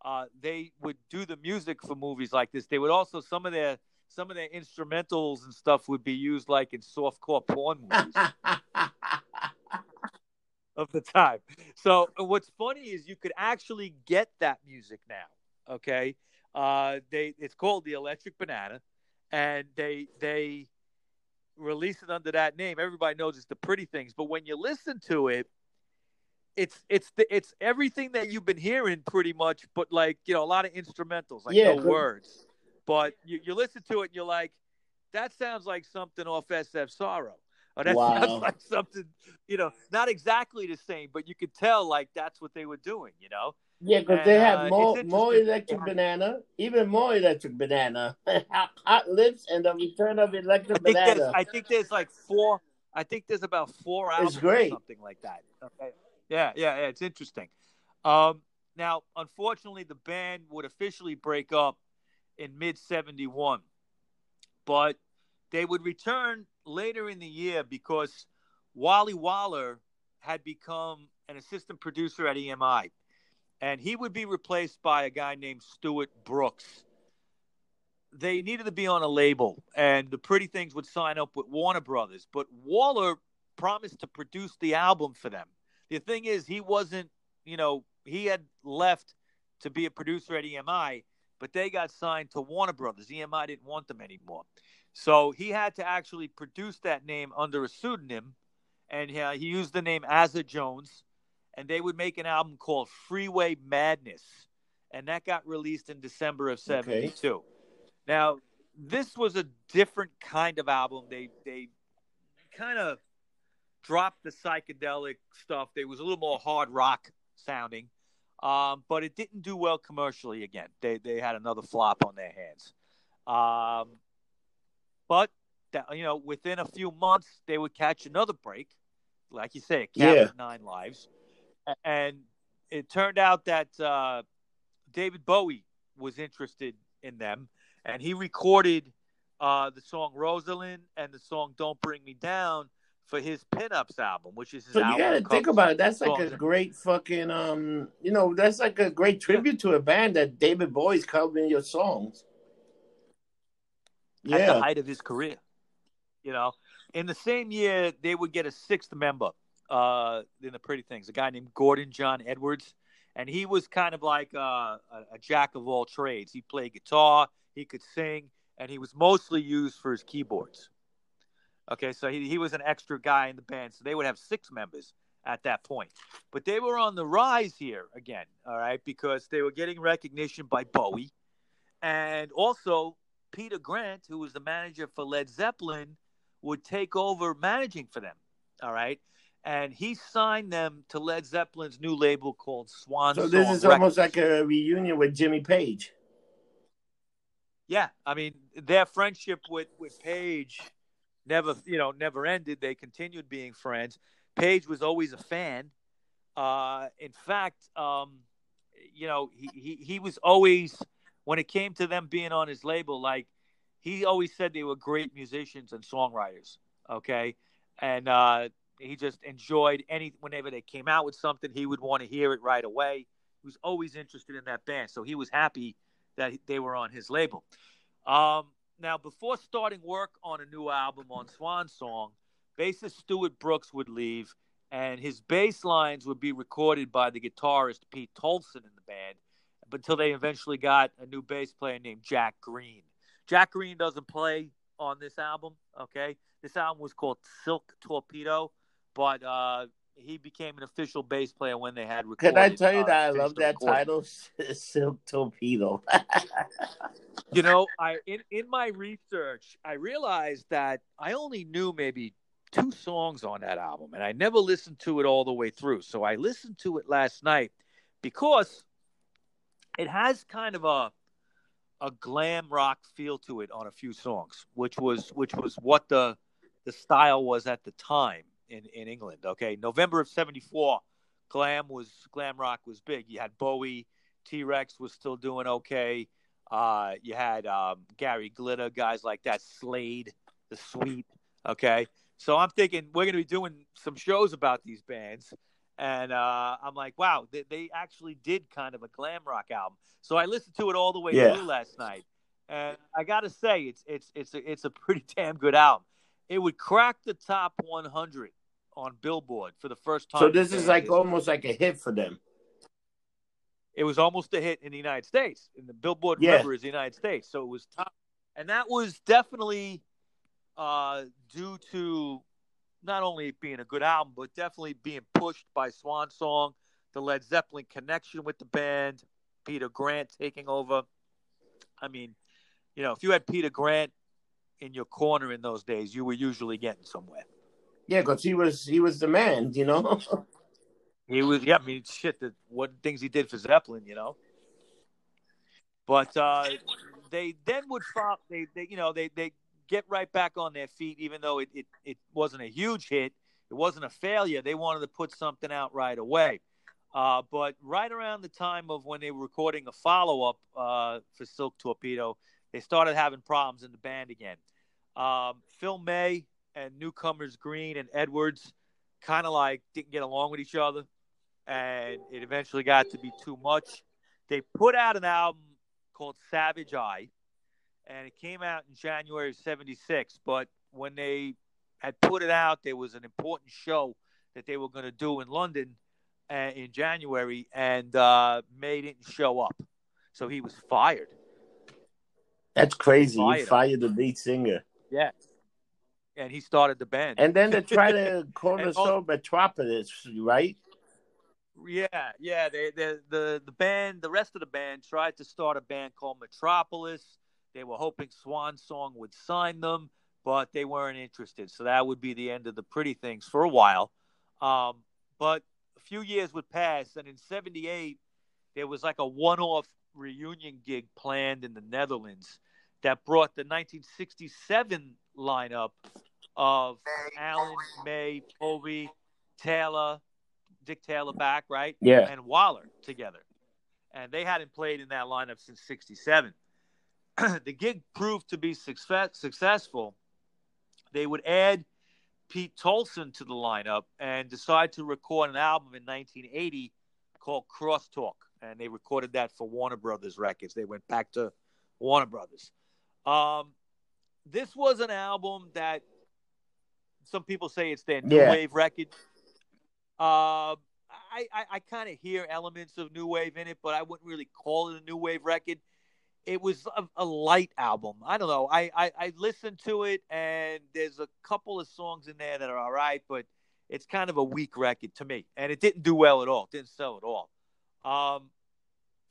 Uh, they would do the music for movies like this. They would also some of their some of their instrumentals and stuff would be used like in softcore porn movies of the time. So what's funny is you could actually get that music now. Okay, uh, they it's called the Electric Banana, and they they release it under that name. Everybody knows it's the Pretty Things, but when you listen to it, it's it's the, it's everything that you've been hearing pretty much, but like you know a lot of instrumentals, like Yeah, no words. But you, you listen to it and you're like, that sounds like something off SF Sorrow. Or that Wow. sounds like something, you know, not exactly the same, but you could tell like that's what they were doing, you know. Yeah, because they uh, have it's more more electric Yeah. banana, even more electric banana, hot lips, and the return of I electric think banana. I think there's like four I think there's about four albums great. or something like that. Okay. Yeah, yeah, yeah, it's interesting. Um now unfortunately the band would officially break up in mid 71. But they would return later in the year because Wally Waller had become an assistant producer at EMI and he would be replaced by a guy named Stuart Brooks they needed to be on a label, and the Pretty Things would sign up with Warner Brothers. But Waller promised to produce the album for them. The thing is, he wasn't, you know, he had left to be a producer at EMI, but they got signed to Warner Brothers. EMI didn't want them anymore. So he had to actually produce that name under a pseudonym, and uh, he used the name Asa Jones, and they would make an album called Freeway Madness, and that got released in December of Okay. '72. Now, this was a different kind of album. They they kind of dropped the psychedelic stuff. They was a little more hard rock sounding, um, but it didn't do well commercially. Again, they they had another flop on their hands. Um, but that, you know, within a few months, they would catch another break, like you say, a cat Yeah. nine lives, and it turned out that uh, David Bowie was interested in them, and he recorded uh, the song Rosalyn and the song Don't Bring Me Down for his Pinups album, which is his So you gotta think about it. That's like a great fucking um. You know, that's like a great tribute to a band that David Bowie's covering your songs. at the Yeah. height of his career. You know, in the same year, they would get a sixth member uh, in the Pretty Things, a guy named Gordon John Edwards, and he was kind of like uh, a, a jack of all trades. He played guitar, he could sing, and he was mostly used for his keyboards. Okay, so he, he was an extra guy in the band, so they would have six members at that point. But they were on the rise here again, all right, because they were getting recognition by Bowie. And also, Peter Grant, who was the manager for Led Zeppelin, would take over managing for them, all right? And he signed them to Led Zeppelin's new label called Swan So Song this is Records. almost like a reunion with Jimmy Page. Yeah, I mean their friendship with with Page never, you know, never ended. They continued being friends. Page was always a fan. Uh, in fact, um, you know, he, he he was always when it came to them being on his label, like he always said they were great musicians and songwriters. Okay, and uh, he just enjoyed any whenever they came out with something, he would want to hear it right away. He was always interested in that band, so he was happy that they were on his label. Um, now, before starting work on a new album on Swan Song, bassist Stuart Brooks would leave, and his bass lines would be recorded by the guitarist Pete Tolson in the band until they eventually got a new bass player named Jack Green. Jack Green doesn't play on this album, okay? This album was called Silk Torpedo, but uh, he became an official bass player when they had recorded. Can. I tell you uh, that I love that recording. title, Silk Torpedo. You know, I in in my research, I realized that I only knew maybe two songs on that album, and I never listened to it all the way through. So I listened to it last night because it has kind of a a glam rock feel to it on a few songs, which was which was what the the style was at the time in in England. Okay, November of '74, glam was glam rock was big. You had Bowie, T Rex was still doing okay. Uh, you had um, Gary Glitter, guys like that, Slade, the Sweet. Okay, so I'm thinking we're going to be doing some shows about these bands, and uh, I'm like, wow, they, they actually did kind of a glam rock album. So I listened to it all the way Yeah. through last night, and I got to say, it's it's it's a, it's a pretty damn good album. It would crack the top 100 on Billboard for the first time. so this is like almost like a hit for them. it was almost a hit in the United States. In the Billboard Yeah. Is the United States, so it was top, and that was definitely uh, due to not only being a good album, but definitely being pushed by Swan Song, the Led Zeppelin connection with the band, Peter Grant taking over. I mean, you know, if you had Peter Grant in your corner in those days, you were usually getting somewhere. Yeah, because he was he was the man, you know. He was, yeah. I mean, shit. The what things he did for Zeppelin, you know. But uh, they then would follow. They, they, you know, they they get right back on their feet, even though it, it it wasn't a huge hit. It wasn't a failure. They wanted to put something out right away. Uh, but right around the time of when they were recording a follow up uh, for Silk Torpedo, they started having problems in the band again. Um, Phil May and newcomers Green and Edwards kind of like didn't get along with each other, and it eventually got to be too much. They put out an album called Savage Eye, and it came out in January of '76. But when they had put it out, there was an important show that they were going to do in London uh, in January, and uh, May didn't show up, so he was fired. That's crazy. Fired You him. fired the lead singer. Yeah, and he started the band. And then they try to call And us also- all Metropolis, right? Yeah, yeah. They, they, the the band, the rest of the band, tried to start a band called Metropolis. They were hoping Swan Song would sign them, but they weren't interested. So that would be the end of the Pretty Things for a while. Um, but a few years would pass, and in '78, there was like a one-off reunion gig planned in the Netherlands that brought the 1967 lineup of Alan, May, Povey, Taylor, Dick Taylor back, right? Yeah. And Waller together. And they hadn't played in that lineup since 67. the gig proved to be success- successful. They would add Pete Tolson to the lineup and decide to record an album in 1980 called Crosstalk. And they recorded that for Warner Brothers Records. They went back to Warner Brothers. Um, this was an album that some people say it's their new Yeah. wave record. Uh, I, I, I kind of hear elements of new wave in it, but I wouldn't really call it a new wave record. It was a, a light album. I don't know. I, I, I listened to it, and there's a couple of songs in there that are all right, but it's kind of a weak record to me. And it didn't do well at all. It didn't sell at all. Um,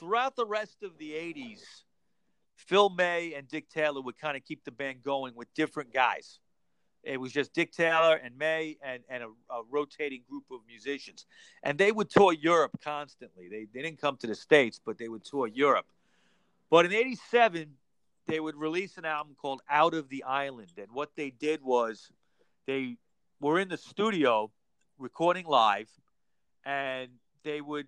throughout the rest of the 80s, Phil May and Dick Taylor would kind of keep the band going with different guys. It was just Dick Taylor and May and, and a, a rotating group of musicians. And they would tour Europe constantly. They, they didn't come to the States, but they would tour Europe. But in 87, they would release an album called Out of the Island. And what they did was they were in the studio recording live, and they would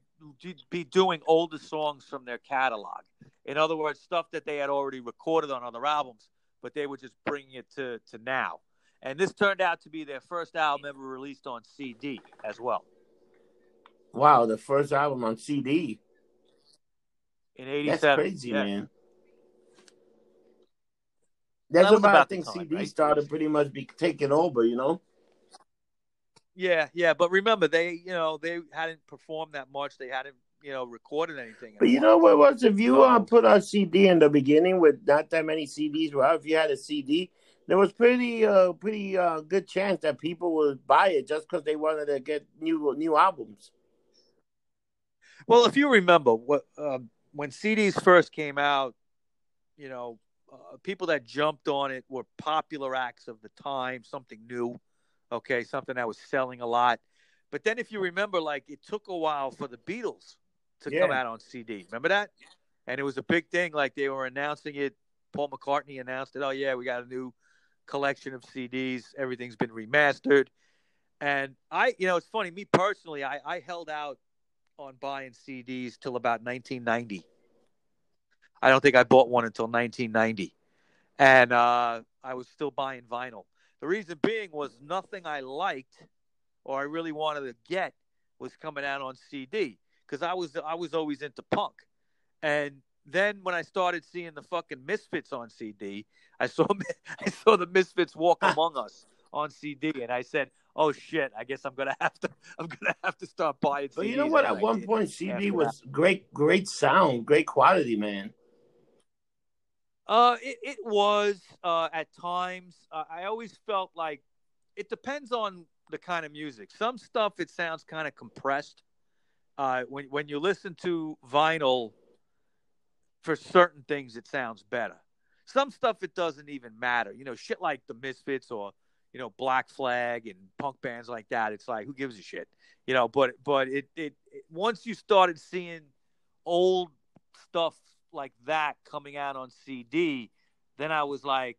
be doing older songs from their catalog. In other words, stuff that they had already recorded on other albums, but they were just bringing it to, to now. And this turned out to be their first album ever released on CD as well Wow, the first album on CD. in That's '87. crazy, Yeah. man. That's That was about, I think time, CD right? started pretty much be taking over, you know? Yeah, yeah, but remember they, you know, they hadn't performed that much. They hadn't, you know, recorded anything. But you know what was if you uh, put a CD in the beginning with not that many CDs, well, if you had a CD, there was pretty uh pretty uh good chance that people would buy it just because they wanted to get new new albums. Well, if you remember what um, when CDs first came out, you know, uh, people that jumped on it were popular acts of the time, something new, okay, something that was selling a lot. But then, if you remember, like it took a while for the Beatles to Yeah. come out on CD. Remember that? And it was a big thing. Like they were announcing it. Paul McCartney announced it. Oh yeah, we got a new collection of CDs. Everything's been remastered. And I, you know, it's funny. Me personally, I, I held out on buying CDs till about 1990. I don't think I bought one until 1990, and uh, I was still buying vinyl. The reason being was nothing I liked or I really wanted to get was coming out on CD because I was I was always into punk, and then when I started seeing the fucking Misfits on CD, I saw I saw the Misfits Walk Among Us on CD, and I said, "Oh shit! I guess I'm gonna have to I'm gonna have to start buying." But CDs. you know what? At I one did. point, CD was great, great sound, great quality, man. Uh, it, it was uh, at times. Uh, I always felt like it depends on the kind of music. Some stuff it sounds kind of compressed. Uh, when when you listen to vinyl, for certain things it sounds better. Some stuff it doesn't even matter. You know, shit like the Misfits or you know Black Flag and punk bands like that. It's like who gives a shit, you know. But but it it, it once you started seeing old stuff like that coming out on CD, then I was like,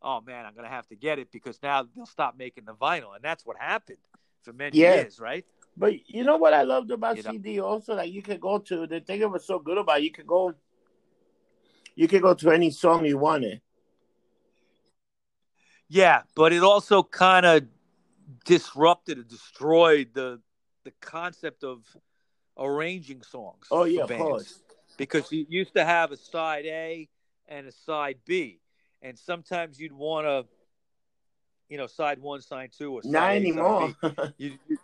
oh man, I'm gonna have to get it because now they'll stop making the vinyl, and that's what happened for many Yeah. years, right? But you know what I loved about You know? CD also that you could go to. The thing that was so good about it, you could go, you could go to any song you wanted. Yeah, but it also kind of disrupted and destroyed the the concept of arranging songs. Oh yeah, of course. Because you used to have a side A and a side B, and sometimes you'd want to, you know, side one, side two, or side Not A, anymore. B. You, you-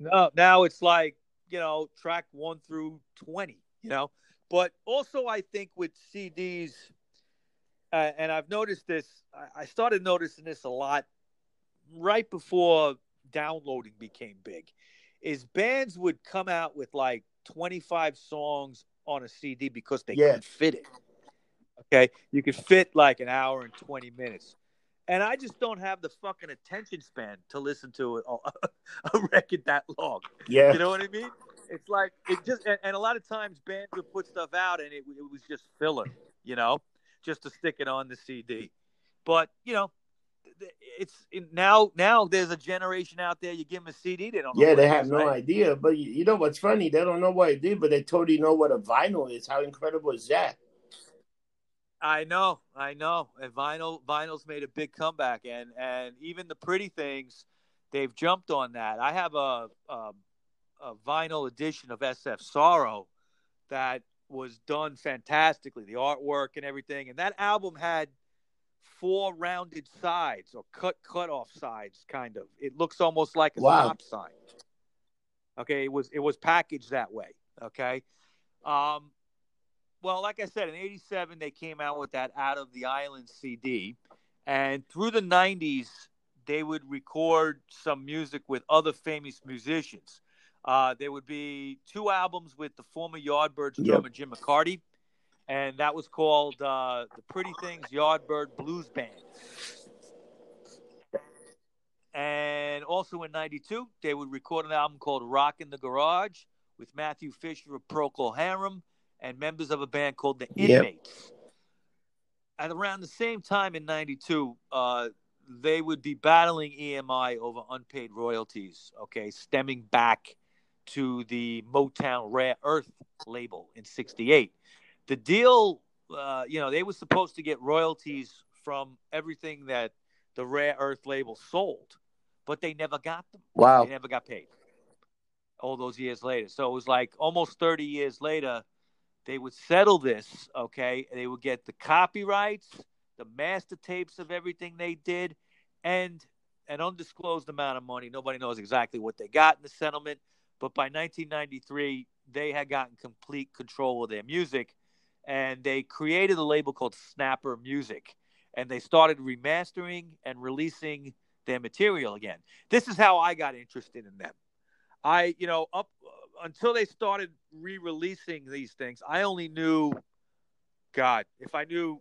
no, now it's like you know, track one through twenty. You know, but also I think with CDs, uh, and I've noticed this. I, started noticing this a lot right before downloading became big. Is bands would come out with like twenty five songs on a CD because they Yeah. could fit it. Okay, you could fit like an hour and twenty minutes. And I just don't have the fucking attention span to listen to a, a record that long. yeah. You know what I mean? It's like it just, and, and a lot of times bands would put stuff out and it, it was just filler, you know, just to stick it on the CD. But you know, it's now now there's a generation out there. You give them a CD, they don't. Know Yeah, they have is, no right? idea. But you, you know what's funny? They don't know what it did, but they totally know what a vinyl is. How incredible is that? I know, I know. And vinyl, vinyl's made a big comeback, and and even the pretty things, they've jumped on that. I have a a, a vinyl edition of SF Sorrow that was done fantastically, the artwork and everything, and that album had four rounded sides or cut cut off sides, kind of. It looks almost like a Wow. stop sign. Okay, it was it was packaged that way. Okay. Um, well, like I said, in '87 they came out with that "Out of the Island" CD, and through the '90s they would record some music with other famous musicians. Uh, there would be two albums with the former Yardbirds Yep. drummer Jim McCarty, and that was called uh, "The Pretty Things Yardbird Blues Band." And also in '92, they would record an album called "Rock in the Garage" with Matthew Fisher of Procol Harum and members of a band called the Yep. Inmates. At around the same time in '92, uh, they would be battling EMI over unpaid royalties. Okay, stemming back to the Motown Rare Earth label in '68. The deal, uh, you know, they were supposed to get royalties from everything that the Rare Earth label sold, but they never got them. Wow. They never got paid. All those years later. So it was like almost 30 years later, they would settle this, okay? They would get the copyrights, the master tapes of everything they did, and an undisclosed amount of money. Nobody knows exactly what they got in the settlement, but by 1993, they had gotten complete control of their music, and they created a label called Snapper Music. and they started remastering and releasing their material again. This is how I got interested in them. I, you know, up until they started re-releasing these things, I only knew, God, if I knew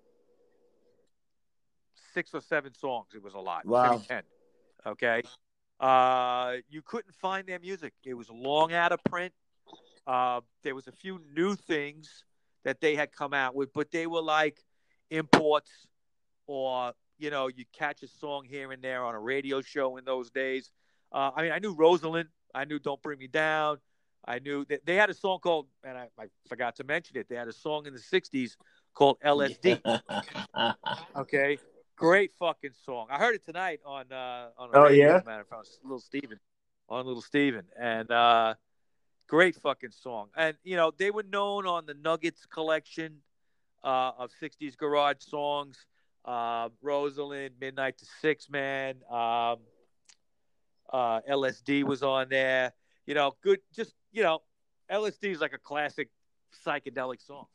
six or seven songs, it was a lot. Wow. Ten. Okay. Uh, you couldn't find their music. It was long out of print. Uh, there was a few new things that they had come out with, but they were like imports or you know you catch a song here and there on a radio show in those days. Uh, I mean, I knew Rosalyn. I knew "Don't Bring Me Down." I knew that they had a song called, and I, I forgot to mention it. They had a song in the '60s called "LSD." okay, great fucking song. I heard it tonight on uh, on. Oh yeah, matter of fact, Little Steven on Little Steven, and uh, great fucking song. And you know they were known on the Nuggets collection uh, of '60s garage songs. Uh, Rosalyn, Midnight to Six Man, um, uh, LSD was on there. You know, good. Just you know, LSD is like a classic psychedelic song.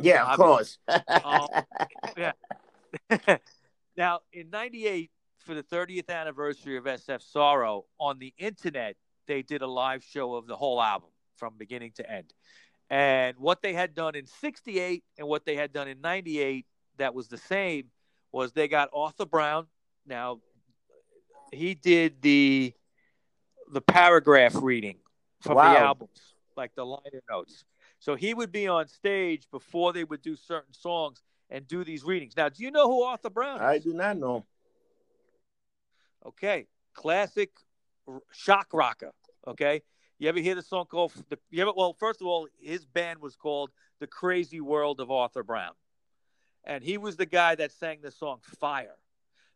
Yeah, of course. um, yeah. now, in '98, for the 30th anniversary of SF Sorrow, on the internet, they did a live show of the whole album from beginning to end. And what they had done in 68 and what they had done in 98 that was the same was they got Arthur Brown. Now, he did the the paragraph reading from Wow. the albums, like the liner notes. So he would be on stage before they would do certain songs and do these readings. Now, do you know who Arthur Brown is? I do not know. Okay, classic r- shock rocker. Okay, you ever hear the song called the? You ever, well, first of all, his band was called the Crazy World of Arthur Brown, and he was the guy that sang the song Fire,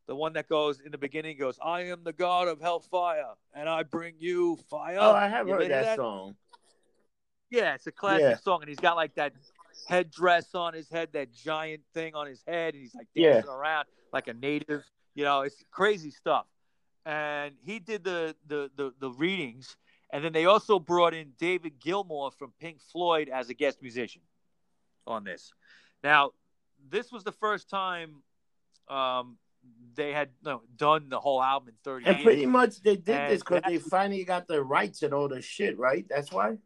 the one that goes in the beginning goes, "I am the God of Hellfire, and I bring you fire." Oh, I have You heard hear that, song. Yeah, it's a classic Yeah. song, and he's got like that headdress on his head, that giant thing on his head, and he's like Yeah. dancing around like a native. You know, it's crazy stuff. And he did the the the, the readings, and then they also brought in David Gilmour from Pink Floyd as a guest musician on this. Now, this was the first time um, they had no, done the whole album in thirty And years. pretty much they did And this because they finally got the rights and all the shit, right? That's why.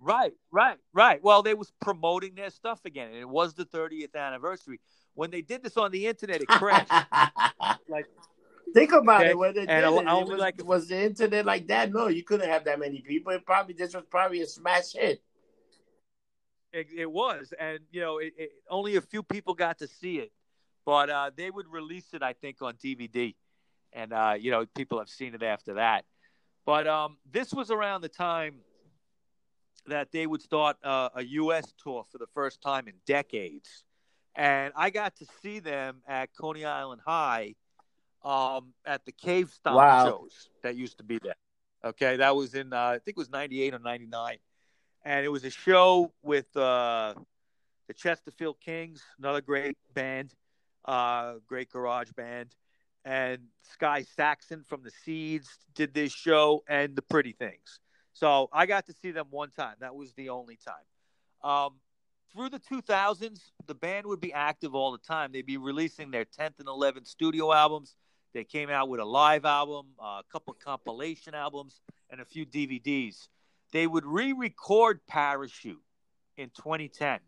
Right, right, right. Well, they was promoting their stuff again, and it was the 30th anniversary. When they did this on the internet, it crashed. like, Think about Okay, it. When they and did I- it, I it was, like- was the internet like that? No, you couldn't have that many people. It probably this was probably a smash hit. it, it was, and you know, it, it, only a few people got to see it, but uh, they would release it, I think, on DVD, and uh, you know, people have seen it after that. But um, this was around the time that they would start uh, a U.S. tour for the first time in decades, and I got to see them at Coney Island High um, at the Cavestomp Wow. shows that used to be there. Okay, that was in uh, I think it was '98 or '99 and it was a show with uh, the Chesterfield Kings, another great band, uh, great garage band, and Sky Saxon from the Seeds did this show, and the Pretty Things. So I got to see them one time. That was the only time. Um, through the 2000s, the band would be active all the time. They'd be releasing their 10th and 11th studio albums. They came out with a live album, uh, a couple compilation albums, and a few DVDs they would re-record Parachute in 2010,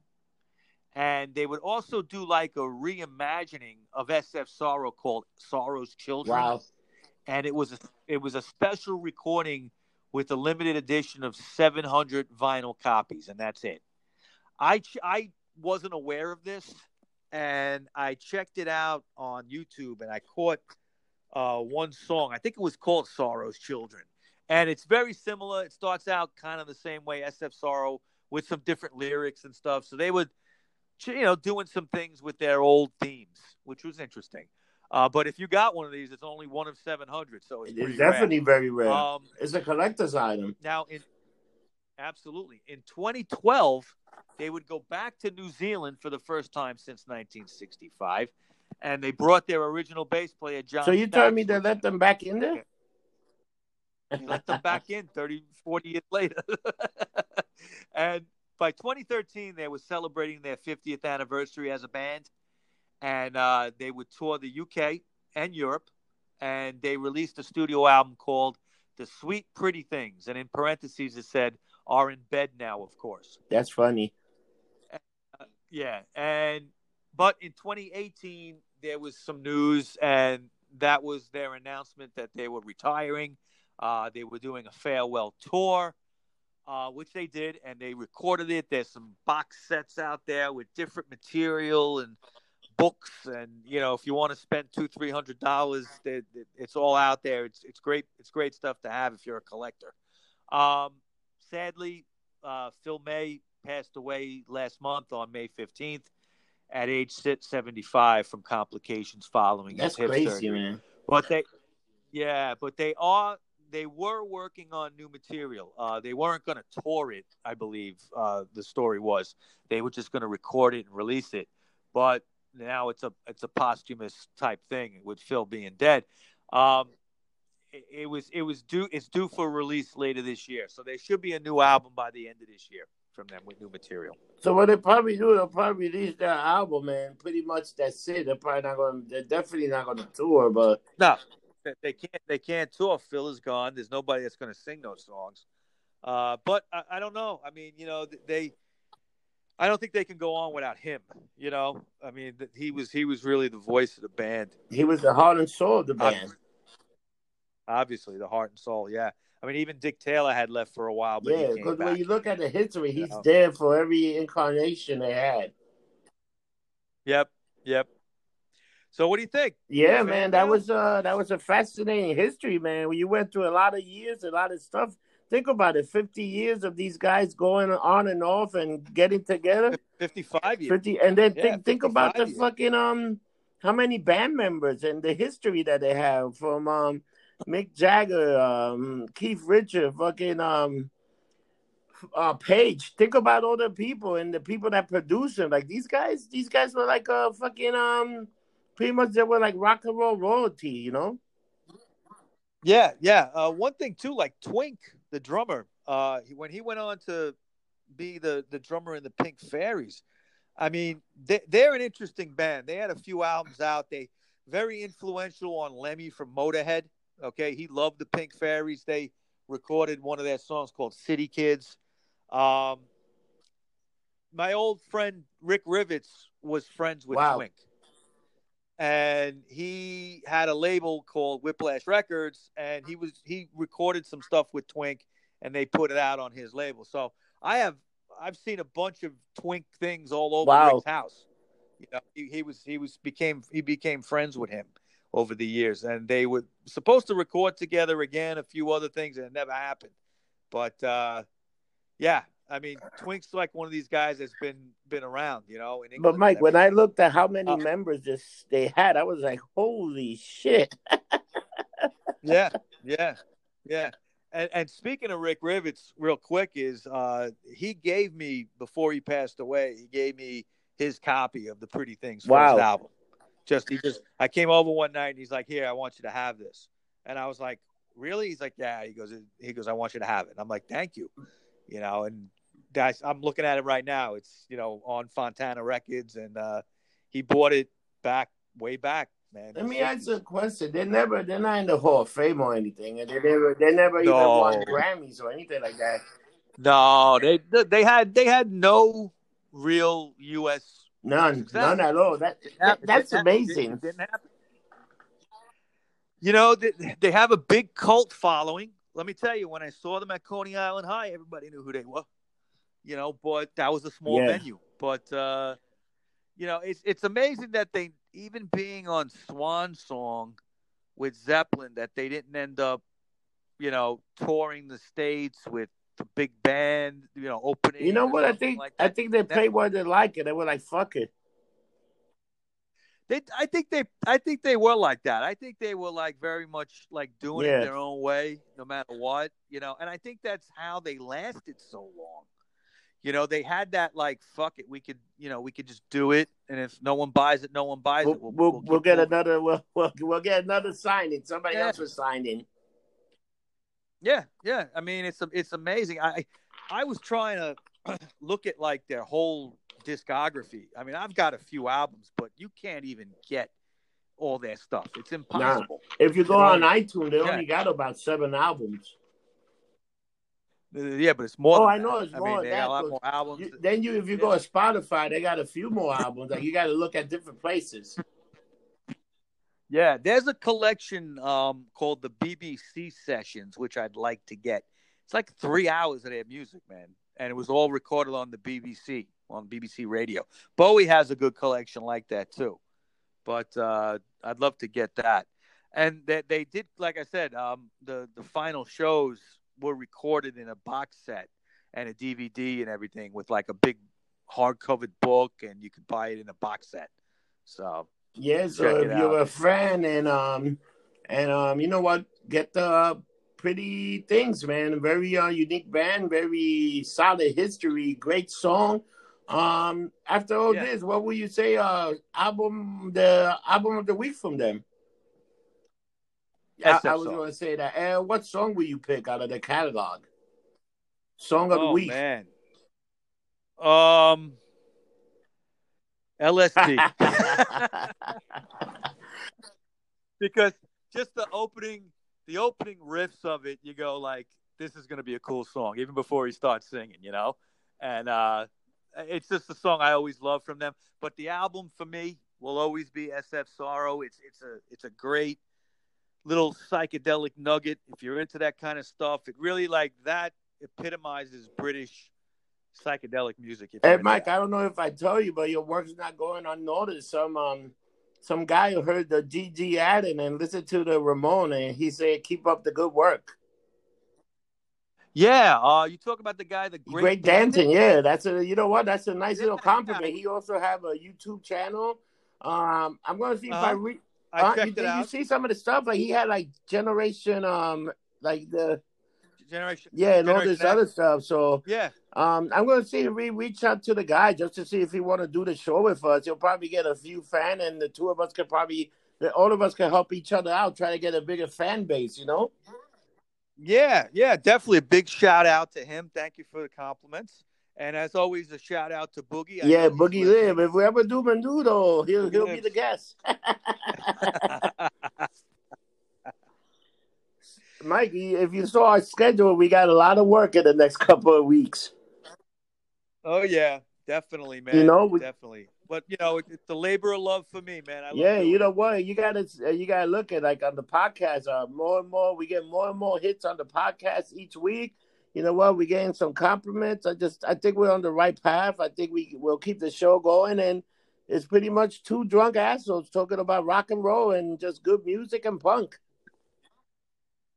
and they would also do like a reimagining of SF Sorrow called Sorrow's Children. Wow. And it was a, it was a special recording with a limited edition of 700 vinyl copies, and that's it. I ch- I wasn't aware of this, and I checked it out on YouTube, and I caught uh, one song. I think it was called Sorrow's Children and it's very similar. It starts out kind of the same way SF Sorrow with some different lyrics and stuff. So they would, you know, doing some things with their old themes, which was interesting. Uh, but if you got one of these, it's only one of seven hundred, so it's, It's definitely very rare. rare. Um, it's a collector's item. now, in absolutely in 2012, they would go back to New Zealand for the first time since 1965, and they brought their original bass player John. So you telling me they let them back in there? Let them back in 30, 40 years later. and by 2013, they were celebrating their 50th anniversary as a band. and uh, they would tour the UK and Europe, and they released a studio album called "The Sweet Pretty Things," and in parentheses it said "Are in bed now," of course. That's funny. Uh, yeah, and but in 2018 there was some news, and that was their announcement that they were retiring. Uh, they were doing a farewell tour, uh, which they did, and they recorded it. There's some box sets out there with different material and books, and you know, if you want to spend two, three hundred dollars, it's all out there. It's it's great. It's great stuff to have if you're a collector. Um, sadly, uh, Phil May passed away last month on May 15th at age 75 from complications following That's his hip crazy, surgery. man. But they, yeah, but they are they were working on new material. Uh, they weren't going to tour it, I believe. Uh, the story was they were just going to record it and release it. But now it's a it's a posthumous type thing with Phil being dead. Um, it, it was it was due it's due for release later this year, so there should be a new album by the end of this year from them with new material. So what they probably do, they'll probably release their album, and pretty much that's it. They're probably not going. to They're definitely not going to tour, but no, they can't. They can't tour. Phil is gone. There's nobody that's going to sing those songs. Uh, but I, I, don't know. I mean, you know, they. I don't think they can go on without him. You know, I mean, he was he was really the voice of the band. He was the heart and soul of the band. Obviously, the heart and soul. Yeah. I mean, even Dick Taylor had left for a while, but yeah, because when you look at the history, he's you know? there for every incarnation they had. Yep, yep. So, what do you think? Yeah, man, that was uh that was a fascinating history, man. When you went through a lot of years, a lot of stuff. Think about it: fifty years of these guys going on and off and getting together. Fifty-five years. Fifty, and then Yeah, think think about the years. fucking um how many band members and the history that they have from um Mick Jagger, um, Keith Richard, fucking um, uh, Page. Think about all the people and the people that produce them. Like these guys, these guys were like a fucking um, pretty much they were like rock and roll royalty, you know. Yeah, yeah. Uh, one thing too, like Twink, the drummer, uh, he- when he went on to be the the drummer in the Pink Fairies, I mean, they, they're an interesting band. They had a few albums out. They very influential on Lemmy from Motorhead. Okay, he loved the Pink Fairies. They recorded one of their songs called City Kids. Um, my old friend Rick Rivets was friends with Wow. Twink and he had a label called Whiplash Records, and he was he recorded some stuff with Twink, and they put it out on his label. So I have I've seen a bunch of Twink things all over Wow. Rick's house. You know, he, he was he was became he became friends with him over the years, and they were supposed to record together again, a few other things, and it never happened. But uh, yeah, I mean, Twink's like one of these guys that's been been around, you know. In But Mike, when I looked at how many Uh, members this they had, I was like, holy shit. yeah, yeah, yeah. And and speaking of Rick Rivets, real quick, is uh he gave me before he passed away, he gave me his copy of the Pretty Things first Wow. album. Just he just I came over one night and he's like, Here, I want you to have this. And I was like, Really? He's like, Yeah. He goes, he goes, I want you to have it. And I'm like, Thank you. You know, and that's I'm looking at it right now. It's, you know, on Fontana Records and uh he bought it back way back, man. Let me ask you a question. They never they're not in the Hall of Fame or anything, and they never they never even won Grammys or anything like that. No, they they had they had no real U.S. None, Success. none at all. That, that that's happened. It amazing. didn't happen. You know, they, they have a big cult following. Let me tell you, when I saw them at Coney Island High, everybody knew who they were. You know, but that was a small Yeah. venue. But uh, you know, it's it's amazing that they even being on Swan Song with Zeppelin, that they didn't end up, you know, touring the states with the big band, you know, opening. You know what? I think like I think they played what they like, and they were like, "Fuck it." They, I think they, I think they were like that. I think they were like very much like doing Yeah. it their own way, no matter what, you know. And I think that's how they lasted so long. You know, they had that like, fuck it, we could, you know, we could just do it, and if no one buys it, no one buys We'll it. We'll, we'll, we'll get moving. another we'll, we'll we'll get another signing. Somebody Yeah. else was signed in. Yeah, yeah. I mean, it's it's amazing. I I was trying to look at like their whole discography. I mean, I've got a few albums, but you can't even get all their stuff. It's impossible. Nah. If you go on iTunes, they yeah. only got about seven albums. Uh, yeah, but it's more. Oh, I know it's I more. Mean, that, a lot more albums. You, then you, if you yeah. go to Spotify, they got a few more albums. Like you got to look at different places. Yeah, there's a collection um, called the BBC Sessions, which I'd like to get. It's like three hours of their music, man, and it was all recorded on the BBC on BBC Radio. Bowie has a good collection like that too, but uh, I'd love to get that. And they, they did, like I said, um, the the final shows were recorded in a box set and a DVD and everything with like a big hardcover book, and you could buy it in a box set. So yeah, so if you're a fan and um and um you know what, get the pretty things, man. Very uh, unique band, very solid history, great song. Um, after all yeah. this, what would you say? Uh, album, the album of the week from them. I, I, was to say that. And what song will you pick out of the catalog? Song of oh, the week. man. Um, LSD. because just the opening, the opening riffs of it, you go like, "This is going to be a cool song," even before he starts singing, you know. And uh, it's just a song I always love from them. But the album for me will always be SF Sorrow. It's it's a it's a great little psychedelic nugget. If you're into that kind of stuff, it really like that epitomizes British psychedelic music. Hey, Mike, I don't know if I tell you, but your work's not going unnoticed. Some um, some guy who heard the GG Allin and listened to the Ramon, and he said, "Keep up the good work." Yeah, uh, you talk about the guy, the great, great Danton. Yeah, that's a you know what? That's a nice little compliment. He also have a YouTube channel. Um, I'm gonna see uh-huh. if I uh-huh. read. I uh, checked you, it out. you see some of the stuff? Like he had like generation, um, like the generation. Yeah, and all this X. other stuff. So yeah, um, I'm gonna see if we reach out to the guy just to see if he want to do the show with us. He'll probably get a few fan, and the two of us could probably, all of us can help each other out, try to get a bigger fan base. You know. Yeah, yeah, definitely a big shout out to him. Thank you for the compliments. And as always, a shout out to Boogie. I yeah, Boogie Live. If we ever do Menudo, he'll he'll be the guest. Mikey, if you saw our schedule, we got a lot of work in the next couple of weeks. Oh yeah, definitely, man. You know, we, definitely. But you know, it's the labor of love for me, man. yeah, you know what? You gotta you gotta look at like on the podcast. Uh, more and more, we get more and more hits on the podcast each week. You know what? We're getting some compliments. I just I think we're on the right path. I think we will keep the show going, and it's pretty much two drunk assholes talking about rock and roll and just good music and punk.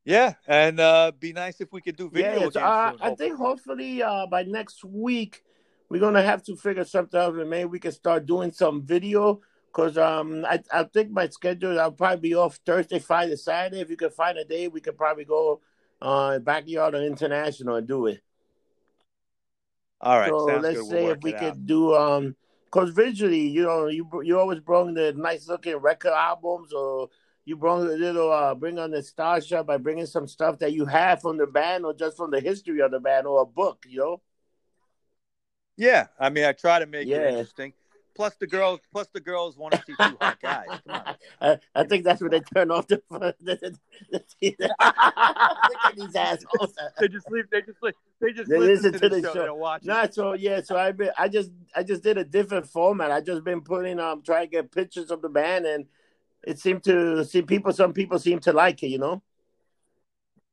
Yeah, and uh, be nice if we could do video. Yeah, uh, I think hopefully uh, by next week we're gonna have to figure something out, and maybe we can start doing some video. Cause um, I I think my schedule I'll probably be off Thursday, Friday, Saturday. If you can find a day, we could probably go uh backyard or international and do it. All right. So let's good. say we'll if we could do um, cause visually, you know, you you always bring the nice looking record albums or you bring a little uh, bring on the nostalgia by bringing some stuff that you have from the band or just from the history of the band or a book, you know. Yeah, I mean, I try to make yeah. it interesting. Plus the girls, plus the girls want to see two hot guys. Come on. I, I, think that's where they turn off the. the, the, the these assholes. they just leave. They just They just they listen, listen to, the, show. show. They watch Not so yeah. So I've been. I just. I just did a different format. I just been putting um trying to get pictures of the band and it seemed to see people. Some people seem to like it. You know.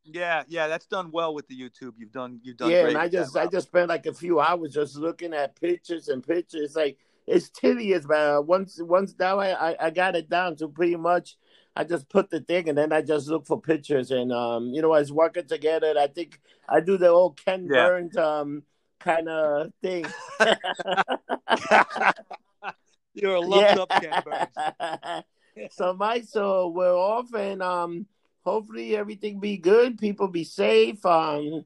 Yeah, yeah, that's done well with the YouTube. You've done, you've done. Yeah, and I just, I just spent like a few hours just looking at pictures and pictures. Like it's tedious, but once, once now I, I, I got it down to pretty much. I just put the thing and then I just look for pictures and um, you know, I was working together. I think I do the old Ken yeah. Burns um kind of thing. You're a lumped yeah. up Ken Burns so Mike, so we're off and um hopefully everything be good, people be safe, um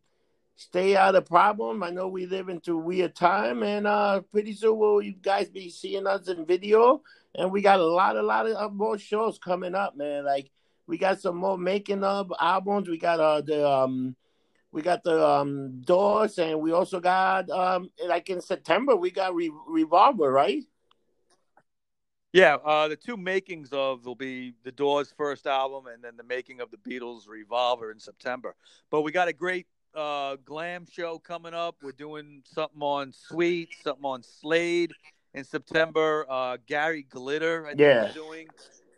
stay out of problem. I know we live into a weird time and uh pretty soon will you guys be seeing us in video and we got a lot a lot of more shows coming up, man. Like we got some more making of albums. We got uh the um we got the um, Doors, and we also got um, like in September we got Re- Revolver, right? Yeah, uh, the two makings of will be the Doors' first album, and then the making of the Beatles' Revolver in September. But we got a great uh, glam show coming up. We're doing something on Sweet, something on Slade in September. Uh, Gary Glitter, I think, Yeah. doing.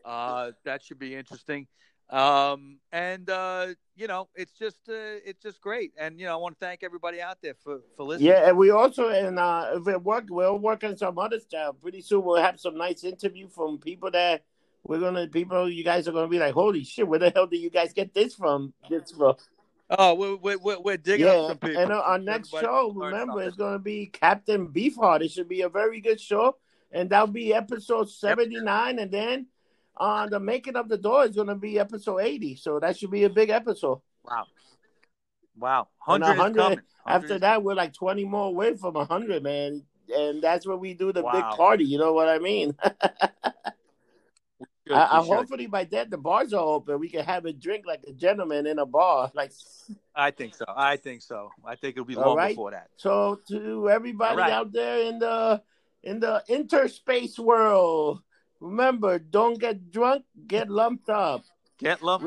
Uh, that should be interesting. Um, and uh, you know, it's just uh, it's just great. And you know, I want to thank everybody out there for for listening. Yeah, and we also and uh, we're work we're working some other stuff. Pretty soon we'll have some nice interview from people that we're gonna people. You guys are gonna be like, holy shit, where the hell did you guys get this from? This from? Oh, we're we're, we're, digging up Yeah, some people. and uh, our next Everybody show, remember, something. is gonna be Captain Beefheart. It should be a very good show, and that'll be episode seventy nine, and then. Uh, the making of the door is going to be episode 80, so that should be a big episode. Wow. Wow. And 100 is 100 After that, we're like 20 more away from 100, man. And that's when we do the big party. You know what I mean? Good, I, I, hopefully by then the bars are open. We can have a drink like a gentleman in a bar. Like I think so. I think so. I think it'll be long right. before that. so to everybody right. out there in the in the interspace world, remember, don't get drunk, get lumped up. Get lumped